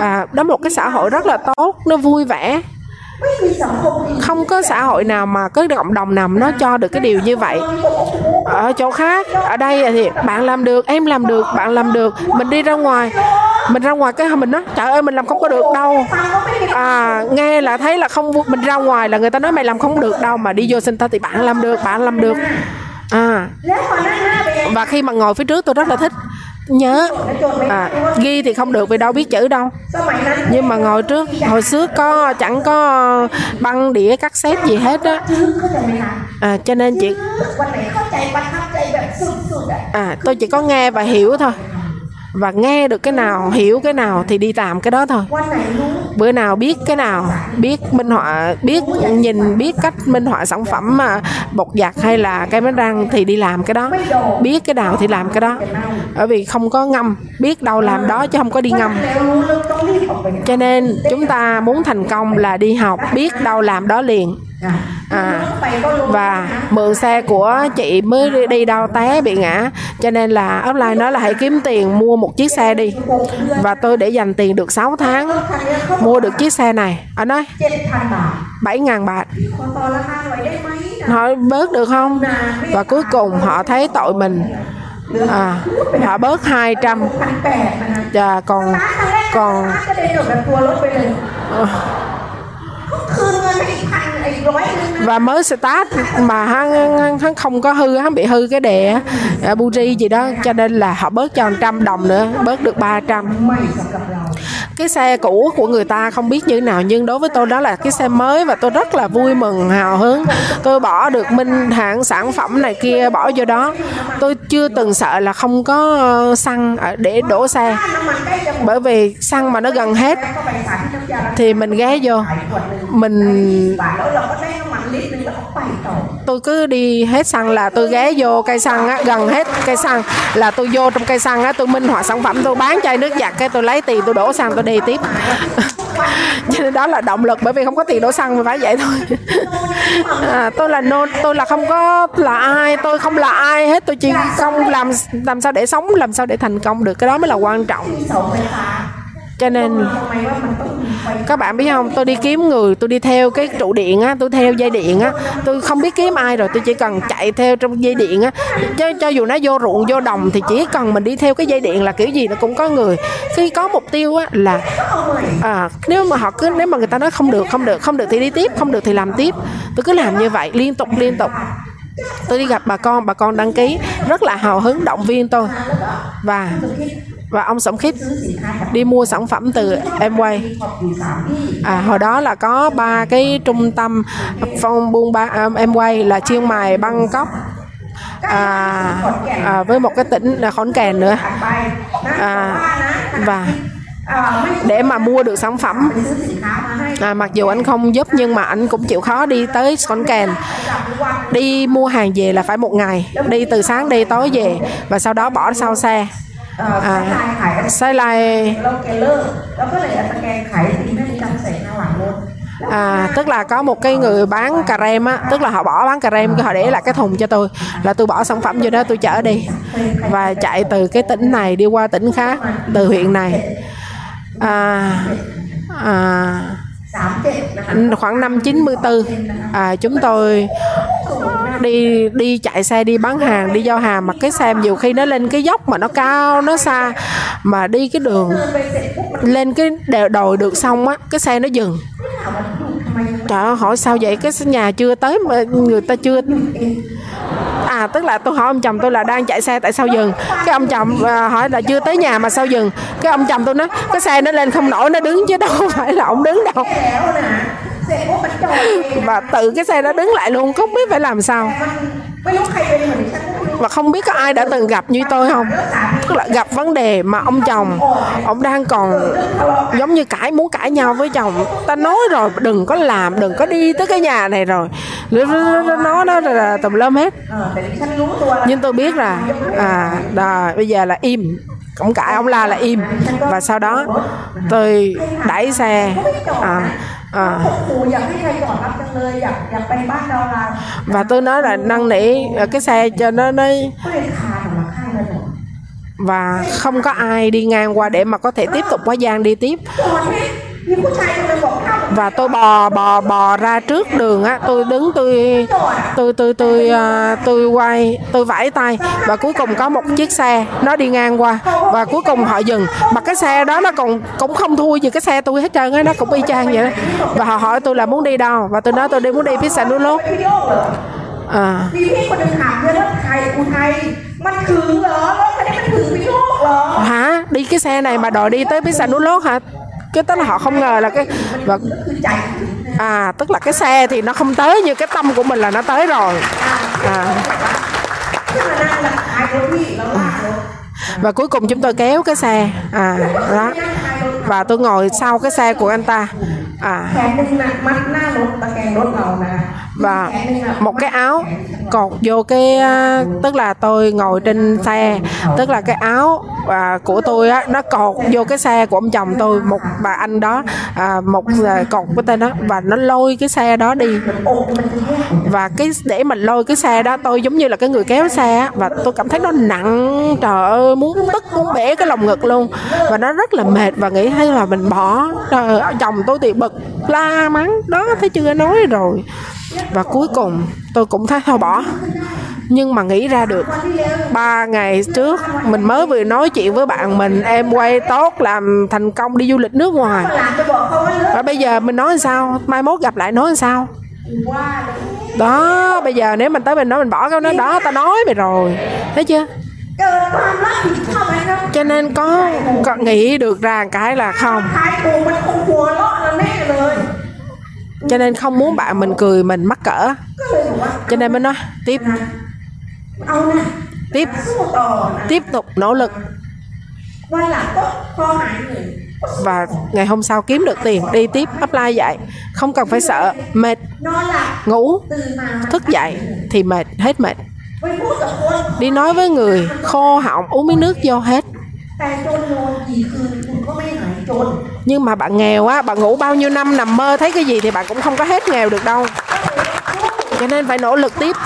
À đó một cái xã hội rất là tốt, nó vui vẻ. Không có xã hội nào mà có cộng đồng nào nó cho được cái điều như vậy. Ở chỗ khác, ở đây thì bạn làm được, em làm được, bạn làm được, mình đi ra ngoài mình ra ngoài cái mình nói trời ơi mình làm không có được đâu. À nghe là thấy là không mình ra ngoài là người ta nói mày làm không được đâu mà đi vô center thì bạn làm được bạn làm được. À và khi mà ngồi phía trước tôi rất là thích. Nhớ à, ghi thì không được vì đâu biết chữ đâu. Nhưng mà ngồi trước hồi xưa có chẳng có băng đĩa cắt cassette gì hết đó à, cho nên chị à, tôi chỉ có nghe và hiểu thôi và nghe được cái nào, hiểu cái nào thì đi làm cái đó thôi. Bữa nào biết cái nào, biết minh họa, biết nhìn, biết cách minh họa sản phẩm mà bột giặt hay là cái đánh răng thì đi làm cái đó. Biết cái nào thì làm cái đó. Bởi vì không có ngâm, biết đâu làm đó chứ không có đi ngâm. Cho nên chúng ta muốn thành công là đi học, biết đâu làm đó liền à, và mượn xe của chị mới đi đau té bị ngã. Cho nên là offline nói là hãy kiếm tiền mua một chiếc xe đi. Và tôi để dành tiền được 6 tháng mua được chiếc xe này. Anh ơi 7 ngàn bạc. Hỏi bớt được không? Và cuối cùng họ thấy tội mình. À, họ bớt 200 và dạ, còn còn à, và mới start mà hắn, hắn, hắn không có hư hắn bị hư cái đè à, buji gì đó. Cho nên là họ bớt cho 100 đồng nữa bớt được 300 cái xe cũ của người ta không biết như nào, nhưng đối với tôi đó là cái xe mới và tôi rất là vui mừng, hào hứng. Tôi bỏ được minh hạng sản phẩm này kia, bỏ vô đó. Tôi chưa từng sợ là không có ờ, xăng để đổ xe. Bởi vì xăng mà nó gần hết thì mình ghé vô. Mình tôi cứ đi hết xăng là tôi ghé vô cây xăng á gần hết cây xăng là tôi vô trong cây xăng á tôi minh họa sản phẩm tôi bán chai nước giặt cái tôi lấy tiền tôi đổ xăng tôi đi tiếp. Cho nên đó là động lực bởi vì không có tiền đổ xăng mà phải vậy thôi. À, tôi là nô tôi là không có là ai tôi không là ai hết tôi chỉ không làm làm sao để sống làm sao để thành công được cái đó mới là quan trọng cho nên các bạn biết không tôi đi kiếm người tôi đi theo cái trụ điện á tôi theo dây điện á. Tôi không biết kiếm ai rồi tôi chỉ cần chạy theo trong dây điện á. Cho, cho dù nó vô ruộng vô đồng thì chỉ cần mình đi theo cái dây điện là kiểu gì nó cũng có người. Khi có mục tiêu á là à, nếu mà họ cứ nếu mà người ta nói không được không được không được thì đi tiếp không được thì làm tiếp. Tôi cứ làm như vậy liên tục liên tục. Tôi đi gặp bà con bà con đăng ký rất là hào hứng động viên tôi. Và và ông Sổng Khít đi mua sản phẩm từ em quay À, hồi đó là có ba cái trung tâm phong buôn ba à, quay là Chiang mài Bangkok à, à, với một cái tỉnh là Khốn Kèn nữa. À, và để mà mua được sản phẩm à, mặc dù anh không giúp nhưng mà anh cũng chịu khó đi tới con kèn. Đi mua hàng về là phải một ngày đi từ sáng đi tối về và sau đó bỏ sau xe. อ่อใช้ไลน์ขาย xe lại เราแกเลอร์แล้วก็เลยเอาสแกนขายทีไม่มีการใส่หน้าหลังรถ À, tức là có một cái người bán cà rem á tức là họ bỏ bán cà rem cái họ để lại cái thùng cho tôi là tôi bỏ sản phẩm vô đó tôi chở đi và chạy từ cái tỉnh này đi qua tỉnh khác từ huyện này à, à, Ừ, khoảng năm 94 à, chúng tôi đi đi chạy xe đi bán hàng đi giao hàng mà cái xe nhiều khi nó lên cái dốc mà nó cao nó xa mà đi cái đường lên cái đèo đồi được xong á cái xe nó dừng trời hỏi sao vậy? Cái nhà chưa tới mà người ta chưa à tức là tôi hỏi ông chồng tôi là đang chạy xe tại sao dừng? Cái ông chồng à, hỏi là chưa tới nhà mà sao dừng? Cái ông chồng tôi nói, cái xe nó lên không nổi, nó đứng chứ đâu phải là ông đứng đâu. Và tự cái xe nó đứng lại luôn, không biết phải làm sao và không biết có ai đã từng gặp như tôi không? Tức là gặp vấn đề mà ông chồng ông đang còn giống như cãi muốn cãi nhau với chồng. Ta nói rồi đừng có làm đừng có đi tới cái nhà này rồi. Nó nó là tùm lum hết. Nhưng tôi biết là à đà, bây giờ là im. Cũng cãi ông la là im. Và sau đó tôi đẩy xe à, à. và tôi nói là năn nỉ ờ, cái xe cho nó nó và không có ai đi ngang qua để mà có thể tiếp tục quá gian đi tiếp จอดให้มีผู้ชายคนหนึงบอกข้าม và tôi bò bò bò ra trước đường á tôi đứng tôi tôi tôi tôi à, tôi quay tôi vẫy tay và cuối cùng có một chiếc xe nó đi ngang qua và cuối cùng họ dừng mà cái xe đó nó còn cũng không thua gì cái xe tôi hết trơn á nó cũng y chang vậy đó. và họ hỏi tôi là muốn đi đâu và tôi nói tôi đi muốn đi phía sàn núi lốt ไปพิโยกเหรอ à, มีพี่คนหนึงถามด้วยว่าไทยอุทัยมันถึงเหรอรถคันนี้มันถึงพิโยกเหรอ hả đi cái xe này mà đòi đi tới phía sàn núi lốt hả cái tức là họ không ngờ là cái và à tức là cái xe thì nó không tới như cái tâm của mình là nó tới rồi. À. và cuối cùng chúng tôi kéo cái xe. À đó. Và tôi ngồi sau cái xe của anh ta. À và một cái áo cột vô cái à, tức là tôi ngồi trên xe. Tức là cái áo và của tôi á nó cột vô cái xe của ông chồng tôi một bà anh đó. À, một cột cái tên đó. Và nó lôi cái xe đó đi. Và cái để mình lôi cái xe đó tôi giống như là cái người kéo xe á, và tôi cảm thấy nó nặng trời ơi muốn tức muốn bể cái lồng ngực luôn. Và nó rất là mệt và nghĩ hay là mình bỏ. Trời, chồng tôi thì bực la mắng. Đó thấy chưa? Nói rồi và cuối cùng tôi cũng thấy thôi bỏ. Nhưng mà nghĩ ra được ba ngày trước mình mới vừa nói chuyện với bạn mình em quay tốt làm thành công đi du lịch nước ngoài. Và bây giờ mình nói sao? Mai mốt gặp lại nói sao? Đó bây giờ nếu mình tới mình nói mình bỏ cái đó đó ta nói mày rồi. Thấy chưa? Cho nên có, có nghĩ được rằng cái là không cho nên không muốn bạn mình cười mình mắc cỡ. Cho nên mới nói tiếp. Tiếp. Tiếp tục nỗ lực. Và ngày hôm sau kiếm được tiền đi tiếp apply dạy, không cần phải sợ mệt. Ngủ thức dậy thì mệt hết mệt. Đi nói với người khô họng uống miếng nước vô hết nhưng mà bạn nghèo á bạn ngủ bao nhiêu năm nằm mơ thấy cái gì thì bạn cũng không có hết nghèo được đâu. Cho nên phải nỗ lực tiếp.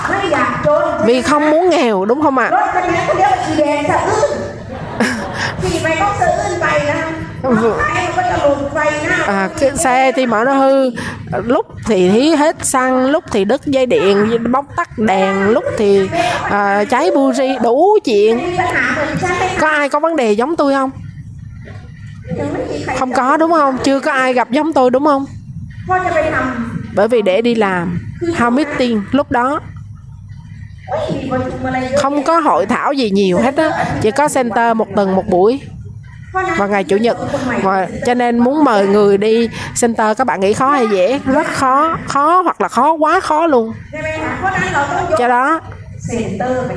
Vì không muốn nghèo đúng không ạ? À? à, cái xe thì mở nó hư. Lúc thì hí hết xăng lúc thì đứt dây điện bóc tắt đèn lúc thì à, cháy buri đủ chuyện. Có ai có vấn đề giống tôi không? không có, đúng không? Chưa có ai gặp giống tôi, đúng không? Bởi vì để đi làm không biết tiền lúc đó. Không có hội thảo gì nhiều hết á, chỉ có center một tuần một buổi. Và ngày chủ nhật, và cho nên muốn mời người đi center, các bạn nghĩ khó hay dễ? Rất khó khó hoặc là khó, quá khó luôn. Cho đó,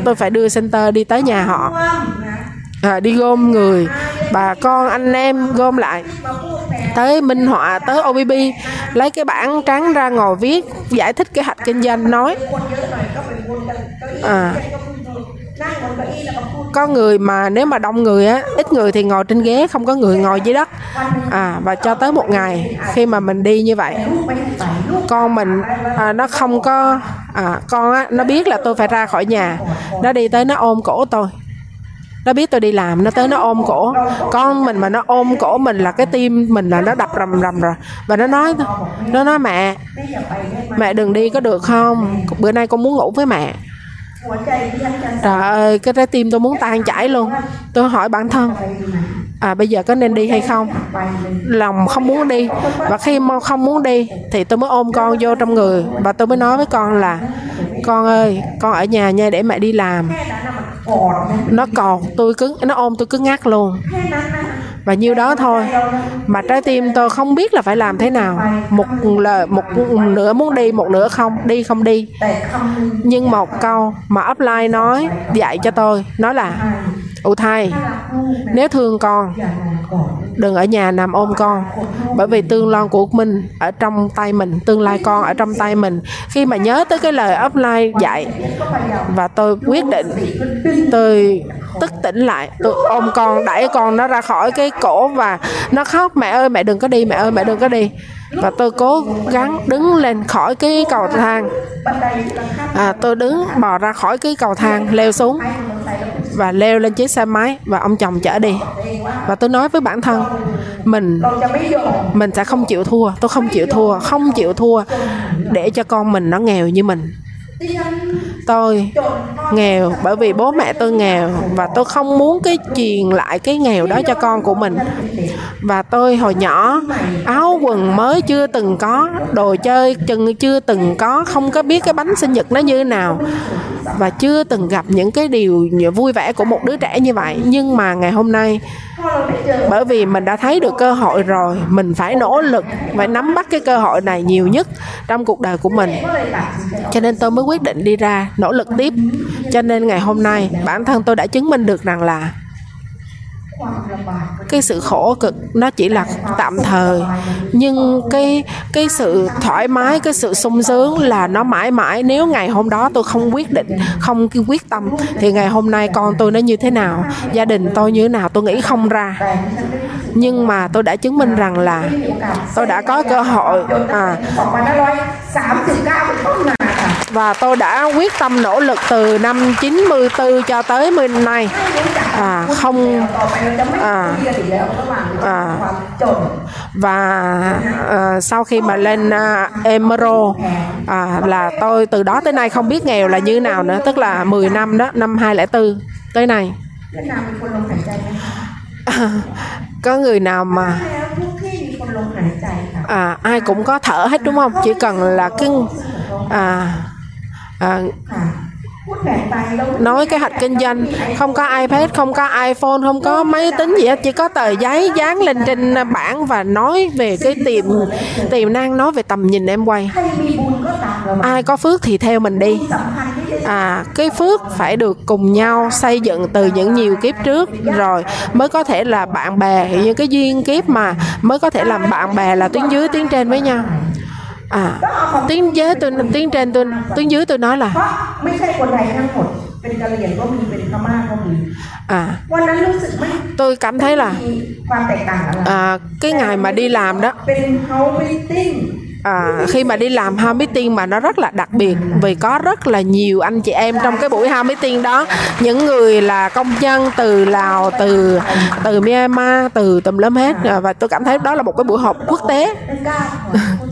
tôi phải đưa center đi tới nhà họ à, đi gom người. Bà con anh em gom lại. Tới minh họa tới OBB lấy cái bảng trắng ra ngồi viết giải thích kế hoạch kinh doanh nói. À, có người mà nếu mà đông người á ít người thì ngồi trên ghế không có người ngồi dưới đất. À và cho tới một ngày khi mà mình đi như vậy con mình à, nó không có à, con á nó biết là tôi phải ra khỏi nhà. Nó đi tới nó ôm cổ tôi nó biết tôi đi làm, nó tới nó ôm cổ. Con mình mà nó ôm cổ mình là cái tim mình là nó đập rầm rầm rồi. Và nó nói nó nói, mẹ mẹ đừng đi, có được không? Bữa nay con muốn ngủ với mẹ. Trời ơi, cái trái tim tôi muốn tan chảy luôn. Tôi hỏi bản thân à bây giờ có nên đi hay không? Lòng không muốn đi. Và khi mong không muốn đi thì tôi mới ôm con vô trong người. Và tôi mới nói với con là con ơi, con ở nhà nha, để mẹ đi làm. Nó còn tôi cứ nó ôm tôi cứ ngắt luôn. Và nhiêu đó thôi, mà trái tim tôi không biết là phải làm thế nào. Một lời, một nửa muốn đi, một nửa không, đi không đi. Nhưng một câu mà offline nói, dạy cho tôi, nói là ụ thai nếu thương con đừng ở nhà nằm ôm con. Bởi vì tương lai của mình ở trong tay mình tương lai con ở trong tay mình. Khi mà nhớ tới cái lời offline dạy và tôi quyết định tôi tức tỉnh lại tôi ôm con đẩy con nó ra khỏi cái cổ và nó khóc mẹ ơi mẹ đừng có đi mẹ ơi mẹ đừng có đi. Và tôi cố gắng đứng lên khỏi cái cầu thang. À, tôi đứng bò ra khỏi cái cầu thang leo xuống và leo lên chiếc xe máy và ông chồng chở đi. Và tôi nói với bản thân, mình mình sẽ không chịu thua, tôi không chịu thua, không chịu thua để cho con mình nó nghèo như mình tôi nghèo bởi vì bố mẹ tôi nghèo và tôi không muốn cái truyền lại cái nghèo đó cho con của mình. Và tôi hồi nhỏ, áo quần mới chưa từng có, đồ chơi chừng chưa từng có, không có biết cái bánh sinh nhật nó như nào. Và chưa từng gặp những cái điều vui vẻ của một đứa trẻ như vậy. Nhưng mà ngày hôm nay bởi vì mình đã thấy được cơ hội rồi, mình phải nỗ lực, phải nắm bắt cái cơ hội này nhiều nhất trong cuộc đời của mình. Cho nên tôi mới quyết định đi ra, nỗ lực tiếp. Cho nên ngày hôm nay, bản thân tôi đã chứng minh được rằng là cái sự khổ cực nó chỉ là tạm thời. Nhưng cái cái sự thoải mái, cái sự sung sướng là nó mãi mãi. Nếu ngày hôm đó tôi không quyết định, không quyết tâm, thì ngày hôm nay con tôi nó như thế nào? Gia đình tôi như thế nào? Tôi nghĩ không ra. Nhưng mà tôi đã chứng minh rằng là tôi đã có cơ hội à và tôi đã quyết tâm nỗ lực từ năm 94 cho tới hôm nay. À, không à, à, và à, sau khi mà lên à, Emero à, là tôi từ đó tới nay không biết nghèo là như nào nữa tức là 10 năm đó năm 2004 tới nay. À, có người nào mà à, ai cũng có thở hết đúng không? Chỉ cần là cái à à, nói cái hạch kinh doanh không có ipad không có iphone không có máy tính gì hết chỉ có tờ giấy dán lên trên bảng và nói về cái tiềm tiềm năng nói về tầm nhìn em quay. Ai có phước thì theo mình đi. À cái phước phải được cùng nhau xây dựng từ những nhiều kiếp trước rồi mới có thể là bạn bè. Những cái duyên kiếp mà mới có thể làm bạn bè là tuyến dưới tuyến trên với nhau à. Tiếng giới tôi tiếng trên tôi tiếng dưới tôi nói là à. Tôi cảm thấy là à, cái ngày mà đi làm đó à, khi mà đi làm hao meeting mà nó rất là đặc biệt vì có rất là nhiều anh chị em trong cái buổi hao meeting đó. Những người là công nhân từ lào từ từ myanmar từ tùm lum hết. À, và tôi cảm thấy đó là một cái buổi họp quốc tế.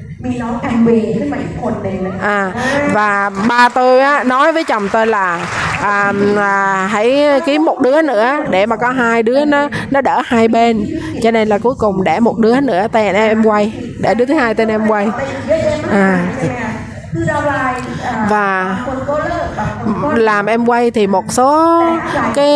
ลูกอีกคนหนึงเพื่อจะได้พยุงไปหาหมอนะเขาบอกขันอาสาเลี้ยงเองนะคะก็เลยมีน้องแอมเวย์ขึ้นมาอีกคนหนึ่งนะคะ À, và ba tôi á, nói với chồng tôi là à, à, hãy kiếm một đứa nữa để mà có hai đứa nó nó đỡ hai bên cho nên là cuối cùng để một đứa nữa tên em quay để đứa thứ hai tên em quay เยอะแยะมาก อ่า มายใช่ไหมคะคือดาวไลน์อ่า và คนก็เลิกบางคนก็ làm em quay thì một số แต่ cái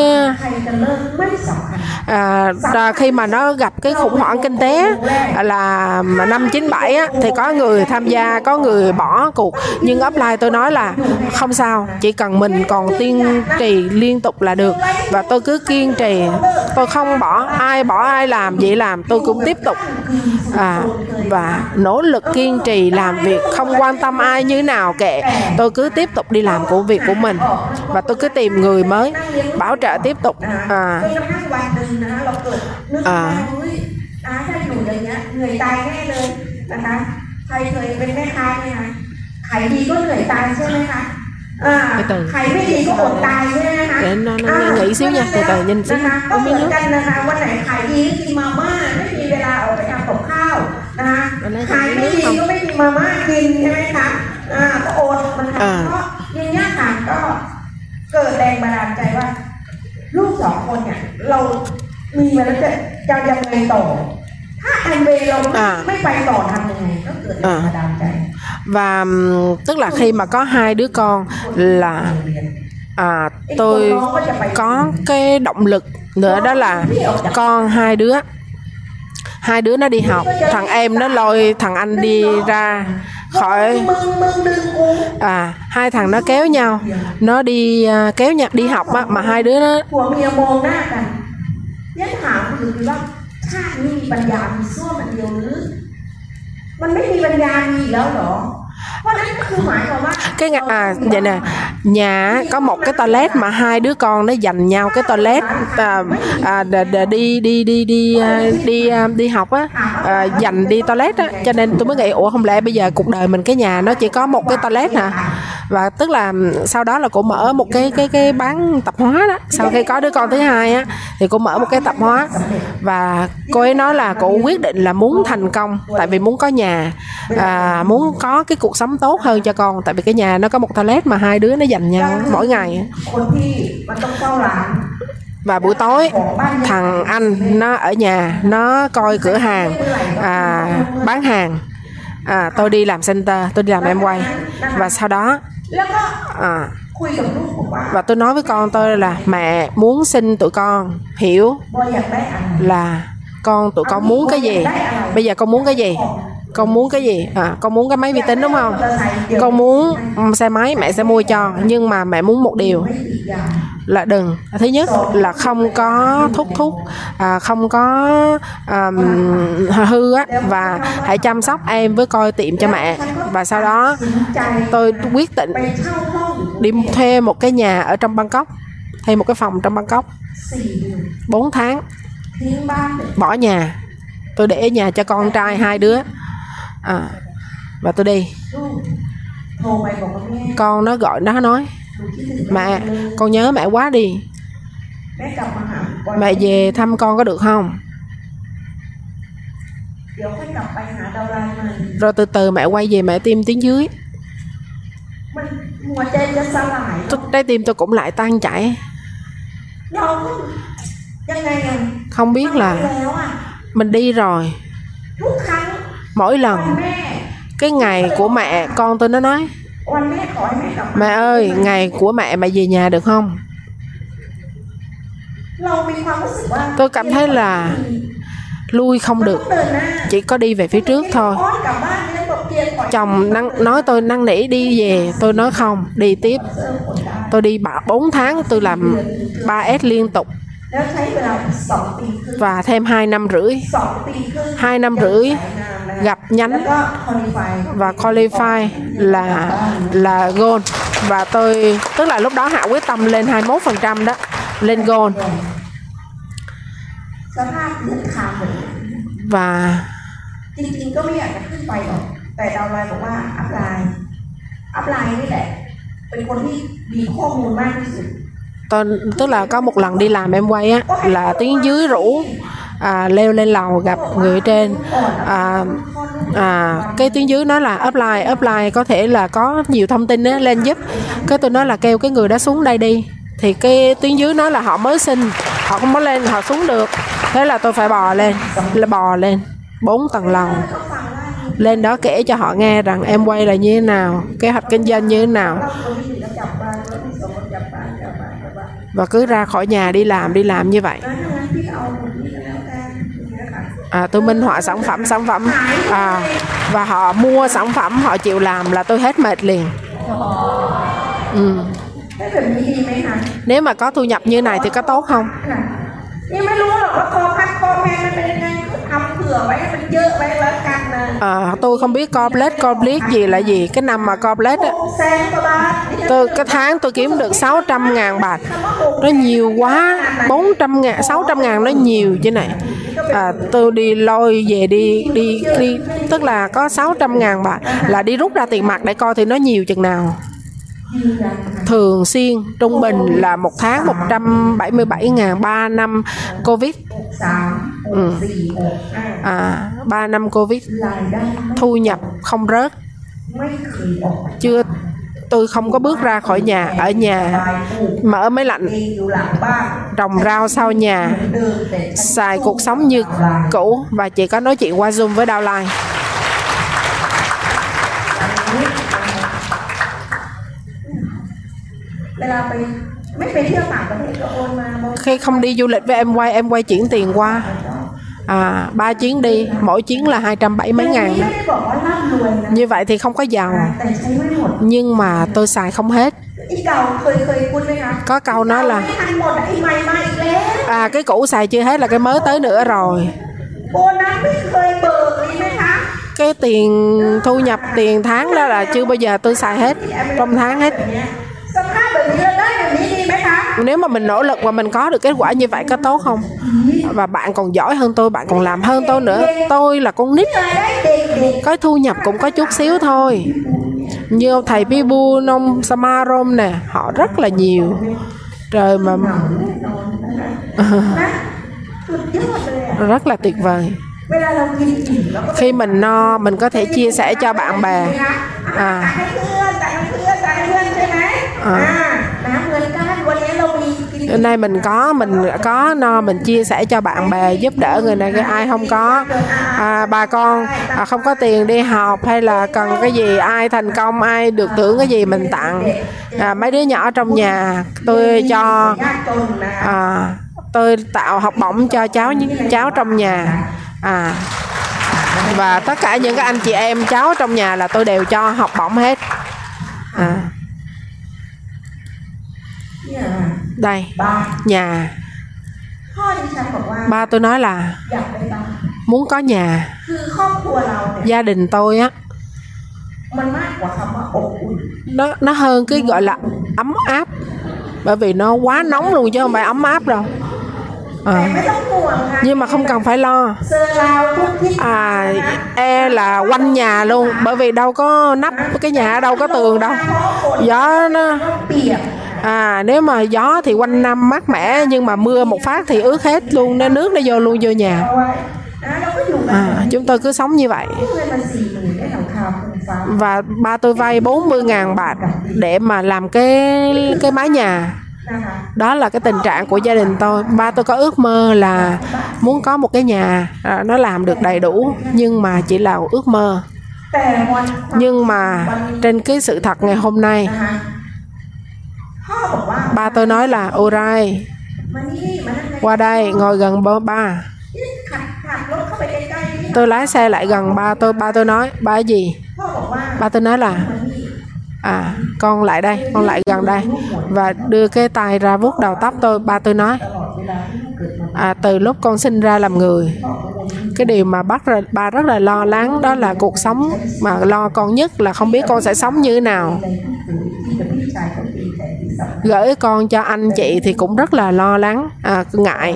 à, khi mà nó gặp cái khủng hoảng kinh tế là năm 97 á, thì có người tham gia có người bỏ cuộc. Nhưng offline tôi nói là không sao chỉ cần mình còn tiên trì liên tục là được. Và tôi cứ kiên trì tôi không bỏ ai bỏ ai làm vậy làm tôi cũng tiếp tục. À, và nỗ lực kiên trì làm việc không quan tâm ai như nào kệ tôi cứ tiếp tục đi làm của việc của mình. Và tôi cứ tìm người mới bảo trợ tiếp tục. À, นกระทั่งวันหนึ่งนะคะเราเกิดนึกอ่าว่าเฮ้ยอาถ้าอยู่อย่างเงี้ยเหนื่อยตายแน่เลยนะคะ ใครเคยเป็นแม่ค้าไหมคะขายดีก็เหนื่อยตายใช่ไหมคะอ่า Từ từ. ขายไม่ดีก็อดตายใช่ไหมคะ Để nó- nó- nó อ่า nghĩ xíu nha, từ từ nhìn xíu. นะคะก็ Uống เห miếng มือน nước. กันนะคะวันไหนขายดีก็กินมาม่าไม่มีเวลาออกไปทำกับข้าวนะคะวันนั้นขายไม่ดีก็ไม่มีมาม่ากินใช่ไหมคะอ่าก็อดมันค่ะอ่าก็อย่างเงี้ยค่ะก็เกิดแรงบันดาลใจว่า ลูกสองคนเนี่ย เรา มีมาแล้วจะจะยังไงต่อ ถ้าแอมเบย์เราไม่ อ่า ไม่ไปต่อทำยังไงก็เกิดแรงบันดาลใจ và ừm, tức là khi mà có hai đứa con là เรียน à, tôi có cái động lực nữa đó là con hai đứa hai đứa nó đi học thằng em nó lôi thằng anh đi ra khỏi มึงมึงดึงกู à hai thằng nó kéo nhau nó đi à, kéo nhau đi học á mà hai đứa nó ผัวเมี ยมองหน้ากันยันถามคุณดูว่าชาตินี้มีปัญญามีส้วมอันเดียวหรือ มันไม่มีปัญญามีอีกแล้วเหรอ เพราะนั้นก็คือหมายความว่า cái ngà- à vậy nè nhà có một cái toilet mà hai đứa con nó dành nhau cái toilet à, à, để, để đi đi đi đi à, đi à, đi học á à, dành đi toilet á cho nên tôi mới nghĩ ủa không lẽ bây giờ cuộc đời mình cái nhà nó chỉ có một cái toilet nè và tức là sau đó là cô mở một cái cái cái bán tập hóa đó. Sau khi có đứa con thứ hai á thì cô mở một cái tập hóa. Và cô ấy nói là cô quyết định là muốn thành công tại vì muốn có nhà. À, muốn có cái cuộc sống tốt hơn cho con tại vì cái nhà nó có một toilet mà hai đứa nó dành nhau mỗi ngày và buổi tối thằng anh nó ở nhà nó coi cửa hàng à, bán hàng. À, tôi đi làm center tôi đi làm em quay. Và sau đó à. và tôi nói với con tôi là mẹ muốn xin tụi con hiểu là con tụi con muốn cái gì? bây giờ con muốn cái gì? con muốn cái gì? À, con muốn cái máy vi tính đúng không? Con muốn xe máy mẹ sẽ mua cho. Nhưng mà mẹ muốn một điều là đừng. Thứ nhất là không có thúc thúc à, không có um, hư á và hãy chăm sóc em với coi tiệm cho mẹ. Và sau đó tôi quyết định đi thuê một cái nhà ở trong Bangkok thuê một cái phòng trong Bangkok. 4 tháng bỏ nhà. Tôi để nhà cho con trai hai đứa à. Và tôi đi. Con nó gọi nó nói mẹ con nhớ mẹ quá đi. Mẹ về thăm con có được không? Rồi từ từ mẹ quay về mẹ tìm tiếng dưới. Tôi, trái tim tôi cũng lại tan chảy. Không biết là mình đi rồi mỗi lần cái ngày của mẹ con tôi nó nói mẹ ơi ngày của mẹ mẹ về nhà được không? Tôi cảm thấy là lui không được chỉ có đi về phía trước thôi. Chồng năng, nói tôi năn nỉ đi về tôi nói không đi tiếp. Tôi đi 4 tháng tôi làm 3S liên tục แล้วใช้เวลาสองปีครึ่ง và thêm 2 năm rưỡi สองปีครึ่ง 2 năm rưỡi สายงานนะ gặp แล้ว nhánh ก็คอลิฟาย và qualify là là gold và tôi tức là lúc đó hạ quyết tâm lên 21% đó lên gold สภาพเลือดคามหมดเลย và จริงๆก็ไม่อยากจะขึ้นไปหรอก แต่ดาวไลน์บอกว่าอัพไลน์ อัพไลน์นี่แหละ เป็นคนที่มีข้อมูลมากที่สุด tôi tức là có một lần đi làm em quay á là tiếng dưới rủ à, leo lên lầu gặp người trên. À, à, cái tiếng dưới nói là upline upline có thể là có nhiều thông tin á, lên giúp. Cái tôi nói là kêu cái người đó xuống đây đi. Thì cái tuyến dưới nói là họ mới sinh họ không có lên họ xuống được. Thế là tôi phải bò lên là bò lên bốn tầng lầu. Lên đó kể cho họ nghe rằng em quay là như thế nào kế hoạch kinh doanh như thế nào và cứ ra khỏi nhà đi làm đi làm như vậy. À, tôi minh họa sản phẩm sản phẩm. À, và họ mua sản phẩm họ chịu làm là tôi hết mệt liền. Ừ. nếu mà có thu nhập như này thì có tốt không? Nhưng mà luôn là có khó à, tôi không biết complex complex gì là gì. Cái năm mà complex á tôi cái tháng tôi kiếm được 600 ngàn bạc. Nó nhiều quá 400 ngàn 600 ngàn nó nhiều chứ này. À, tôi đi lôi về đi đi đi tức là có 600 ngàn bạc. Là đi rút ra tiền mặt để coi thì nó nhiều chừng nào thường xuyên trung bình là một tháng 177 ngàn 3 năm Covid. Ừ. à, 3 năm Covid. Thu nhập không rớt. Chưa tôi không có bước ra khỏi nhà ở nhà mở máy lạnh trồng rau sau nhà xài cuộc sống như cũ và chỉ có nói chuyện qua zoom với đau lai เวลาไปไม่ไปเที่ยวต่างประเทศก็โอนมาบาง khi không đi du lịch với em quay em quay chuyển tiền qua à, ba chuyến đi mỗi chuyến là 270 mấy เรื่อง ngàn นี้ไม่ได้บอกว่าร่ำรวยนะ như vậy thì không có giàu แต่ใช้ไม่หมด nhưng mà tôi xài không hết อีเก่าเคยเคยพูดไหมคะ có câu nói ไม่ là ทันหมดอะไอ้ใหม่มาอีกแล้ว à cái cũ xài chưa hết là cái mới tới nữa rồi โบนัสไม่เคยเบิกเลยไหมคะ cái tiền thu nhập tiền tháng đó là chưa bao giờ tôi xài hết trong tháng hết nếu mà mình nỗ lực và mình có được kết quả như vậy có tốt không? Và bạn còn giỏi hơn tôi bạn còn làm hơn tôi nữa. Tôi là con nít. Có thu nhập cũng có chút xíu thôi. Như ông thầy Bibu Nông Samarom nè họ rất là nhiều. Trời mà rất là tuyệt vời. Khi mình no mình có thể chia sẻ cho bạn bè. À, à hôm nay mình có mình có no mình chia sẻ cho bạn bè giúp đỡ người này người ai không có. À, bà con à, không có tiền đi học hay là cần cái gì ai thành công ai được thưởng cái gì mình tặng. À, mấy đứa nhỏ trong nhà tôi cho à, tôi tạo học bổng cho cháu cháu trong nhà. À và tất cả những cái anh chị em cháu trong nhà là tôi đều cho học bổng hết. À. Yeah đây nhà. Ba tôi nói là muốn có nhà. Gia đình tôi á nó nó hơn cái gọi là ấm áp. Bởi vì nó quá nóng luôn chứ không phải ấm áp đâu. À. nhưng mà không cần phải lo. À e là quanh nhà luôn. Bởi vì đâu có nắp cái nhà đâu có tường đâu. Gió nó à nếu mà gió thì quanh năm mát mẻ nhưng mà mưa một phát thì ướt hết luôn nên nước nó vô luôn vô nhà. À, chúng tôi cứ sống như vậy. Và ba tôi vay 40 ngàn bạc để mà làm cái cái mái nhà. Đó là cái tình trạng của gia đình tôi. Ba tôi có ước mơ là muốn có một cái nhà à, nó làm được đầy đủ nhưng mà chỉ là ước mơ. Nhưng mà trên cái sự thật ngày hôm nay Ba tôi nói là ô Qua đây ngồi gần bờ ba. Tôi lái xe lại gần ba tôi Ba tôi nói ba gì? Ba tôi nói là À con lại đây Con lại gần đây. Và đưa cái tay ra vuốt đầu tóc tôi Ba tôi nói à, từ lúc con sinh ra làm người cái điều mà bắt ra, ba rất là lo lắng đó là cuộc sống mà lo con nhất là không biết con sẽ sống như thế nào gửi con cho anh chị thì cũng rất là lo lắng à, ngại.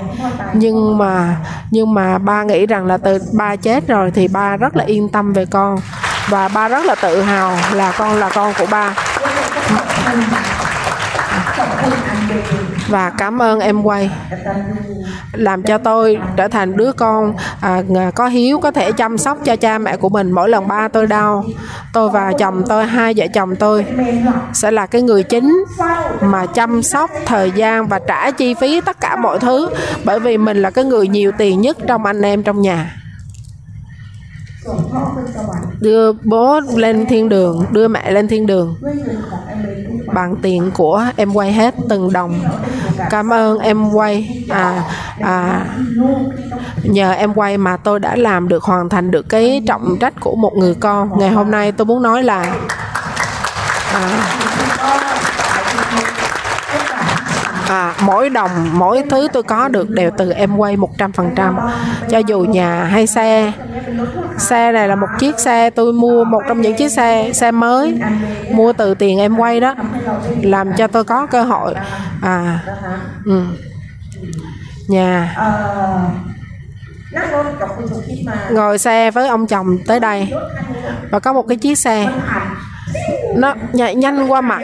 Nhưng mà nhưng mà ba nghĩ rằng là từ ba chết rồi thì ba rất là yên tâm về con. Và ba rất là tự hào là con là con của ba và cảm ơn em quay. Làm cho tôi trở thành đứa con à, có hiếu có thể chăm sóc cho cha mẹ của mình mỗi lần ba tôi đau. Tôi và chồng tôi hai vợ chồng tôi sẽ là cái người chính mà chăm sóc thời gian và trả chi phí tất cả mọi thứ bởi vì mình là cái người nhiều tiền nhất trong anh em trong nhà đưa bố lên thiên đường đưa mẹ lên thiên đường. Bằng tiền của em quay hết từng đồng. Cảm ơn em quay à à nhờ em quay mà tôi đã làm được hoàn thành được cái trọng trách của một người con. Ngày hôm nay tôi muốn nói là à, à, mỗi đồng mỗi thứ tôi có được đều từ em quay 100% cho dù nhà hay xe xe này là một chiếc xe tôi mua một trong những chiếc xe xe mới mua từ tiền em quay đó làm cho tôi có cơ hội. À ừ. nhà. Ngồi xe với ông chồng tới đây và có một cái chiếc xe nó nhảy nhanh qua mặt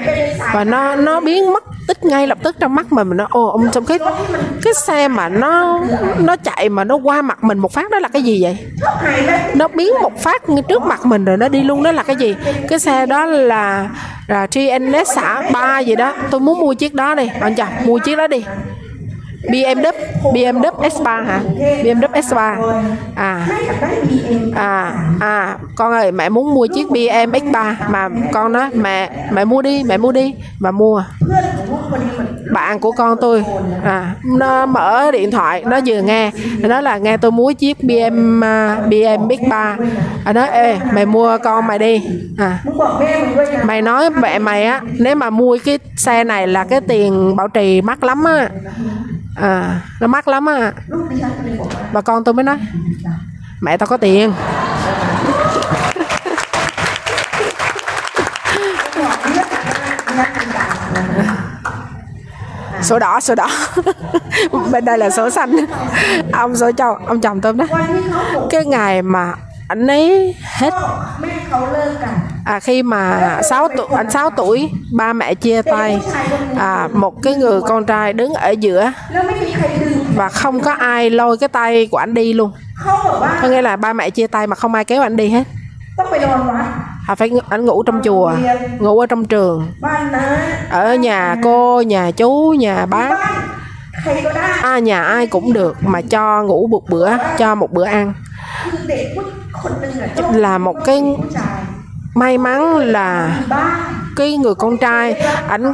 và nó nó biến mất tích ngay lập tức trong mắt mình. Mình nó ô ông, trong cái cái xe mà nó nó chạy mà nó qua mặt mình một phát đó là cái gì vậy? Nó biến một phát trước mặt mình rồi nó đi luôn, đó là cái gì? Cái xe đó là là TNS xã ba gì đó. Tôi muốn mua chiếc đó đi. Anh chồng mua chiếc đó đi. BMW BMW S3 hả? BMW S3 à. À à con ơi, mẹ muốn mua chiếc BMW X3 mà con nói, mẹ mẹ mua đi, mẹ mua đi, mà mua. Bạn của con tôi à nó mở điện thoại, nó vừa nghe, nó là, nghe tôi mua chiếc bm à, BMW X3 nó nói, ê, mày mua con mày đi. À. Mày nói, mẹ mày á, nếu mà mua cái xe này là cái tiền bảo trì mắc lắm á à nó mắc lắm à bà con tôi mới nói, mẹ tao có tiền. Số đỏ số đỏ. Bên đây là số xanh. Ông số chồng ông chồng tôi đó cái ngày mà anh ấy hết à, khi mà 6 tuổi anh 6 tuổi ba mẹ chia tay à, một cái người con trai đứng ở giữa và không có ai lôi cái tay của anh đi luôn. Có nghĩa là ba mẹ chia tay mà không ai kéo anh đi hết. À, phải anh ngủ trong chùa ngủ ở trong trường ở nhà cô nhà chú nhà bác. À, nhà ai cũng được mà cho ngủ một bữa cho một bữa ăn. Là một cái may mắn là cái người con trai ảnh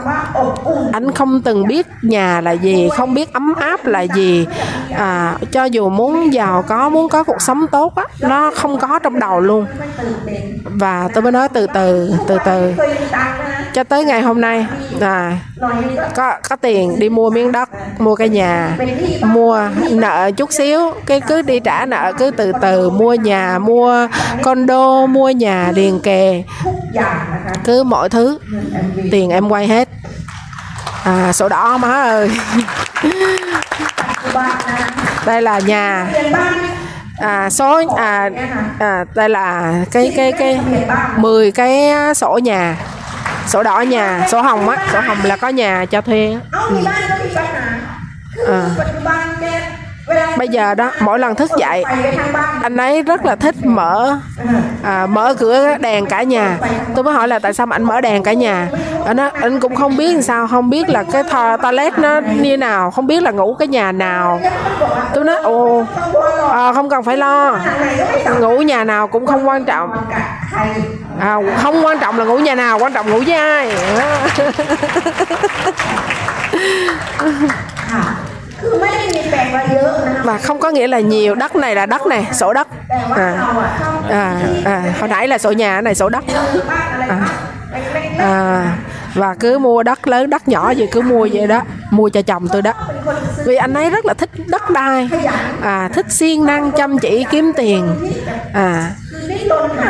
ảnh không từng biết nhà là gì không biết ấm áp là gì. À, cho dù muốn giàu có muốn có cuộc sống tốt á nó không có trong đầu luôn. Và tôi mới nói từ từ từ từ. Cho tới ngày hôm nay à, có có tiền đi mua miếng đất mua cái nhà mua nợ chút xíu cái cứ đi trả nợ cứ từ từ mua nhà mua condo mua nhà liền kề. Cứ mọi thứ tiền em quay hết. À, sổ đỏ má ơi. Đây là nhà. À, số à, à, đây là cái cái cái 10 cái sổ nhà. Sổ đỏ nhà sổ hồng á. Sổ hồng là có nhà cho thuê á. Ừ. à bây giờ đó mỗi lần thức dậy anh ấy rất là thích mở à, mở cửa đèn cả nhà. Tôi mới hỏi là tại sao mà anh mở đèn cả nhà? Anh nói, anh cũng không biết làm sao không biết là cái tho toilet nó như nào không biết là ngủ cái nhà nào. Tôi nói ồ à, không cần phải lo. Ngủ nhà nào cũng không quan trọng. À, không quan trọng là ngủ nhà nào quan trọng ngủ với ai. À và không có nghĩa là nhiều đất này là đất này sổ đất à, à, à, hồi nãy là sổ nhà này sổ đất à à, và cứ mua đất lớn đất nhỏ gì cứ mua vậy đó mua cho chồng tôi đó. Vì anh ấy rất là thích đất đai à, thích siêng năng chăm chỉ kiếm tiền. À,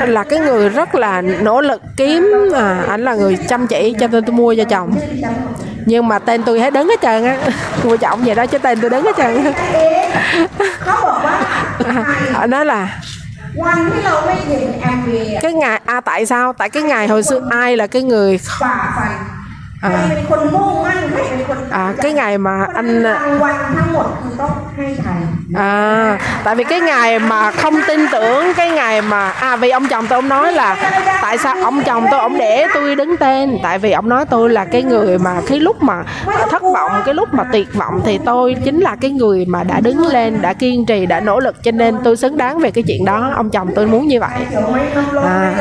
là cái người rất là nỗ lực kiếm à, anh là người chăm chỉ cho nên tôi mua cho chồng. Nhưng mà tên tôi hết đứng hết trơn á mua chồng vậy đó chứ tên tôi đứng hết trơn á. À, nói là cái ngày à tại sao? Tại cái ngày hồi xưa ai là cái người à, à cái ngày mà anh à, à tại vì cái ngày mà không tin tưởng cái ngày mà à vì ông chồng tôi ông nói là tại sao ông chồng tôi ông để tôi đứng tên. Tại vì ông nói tôi là cái người mà cái lúc mà thất vọng cái lúc mà tuyệt vọng thì tôi chính là cái người mà đã đứng lên đã kiên trì đã nỗ lực. Cho nên tôi xứng đáng về cái chuyện đó. Ông chồng tôi muốn như vậy. À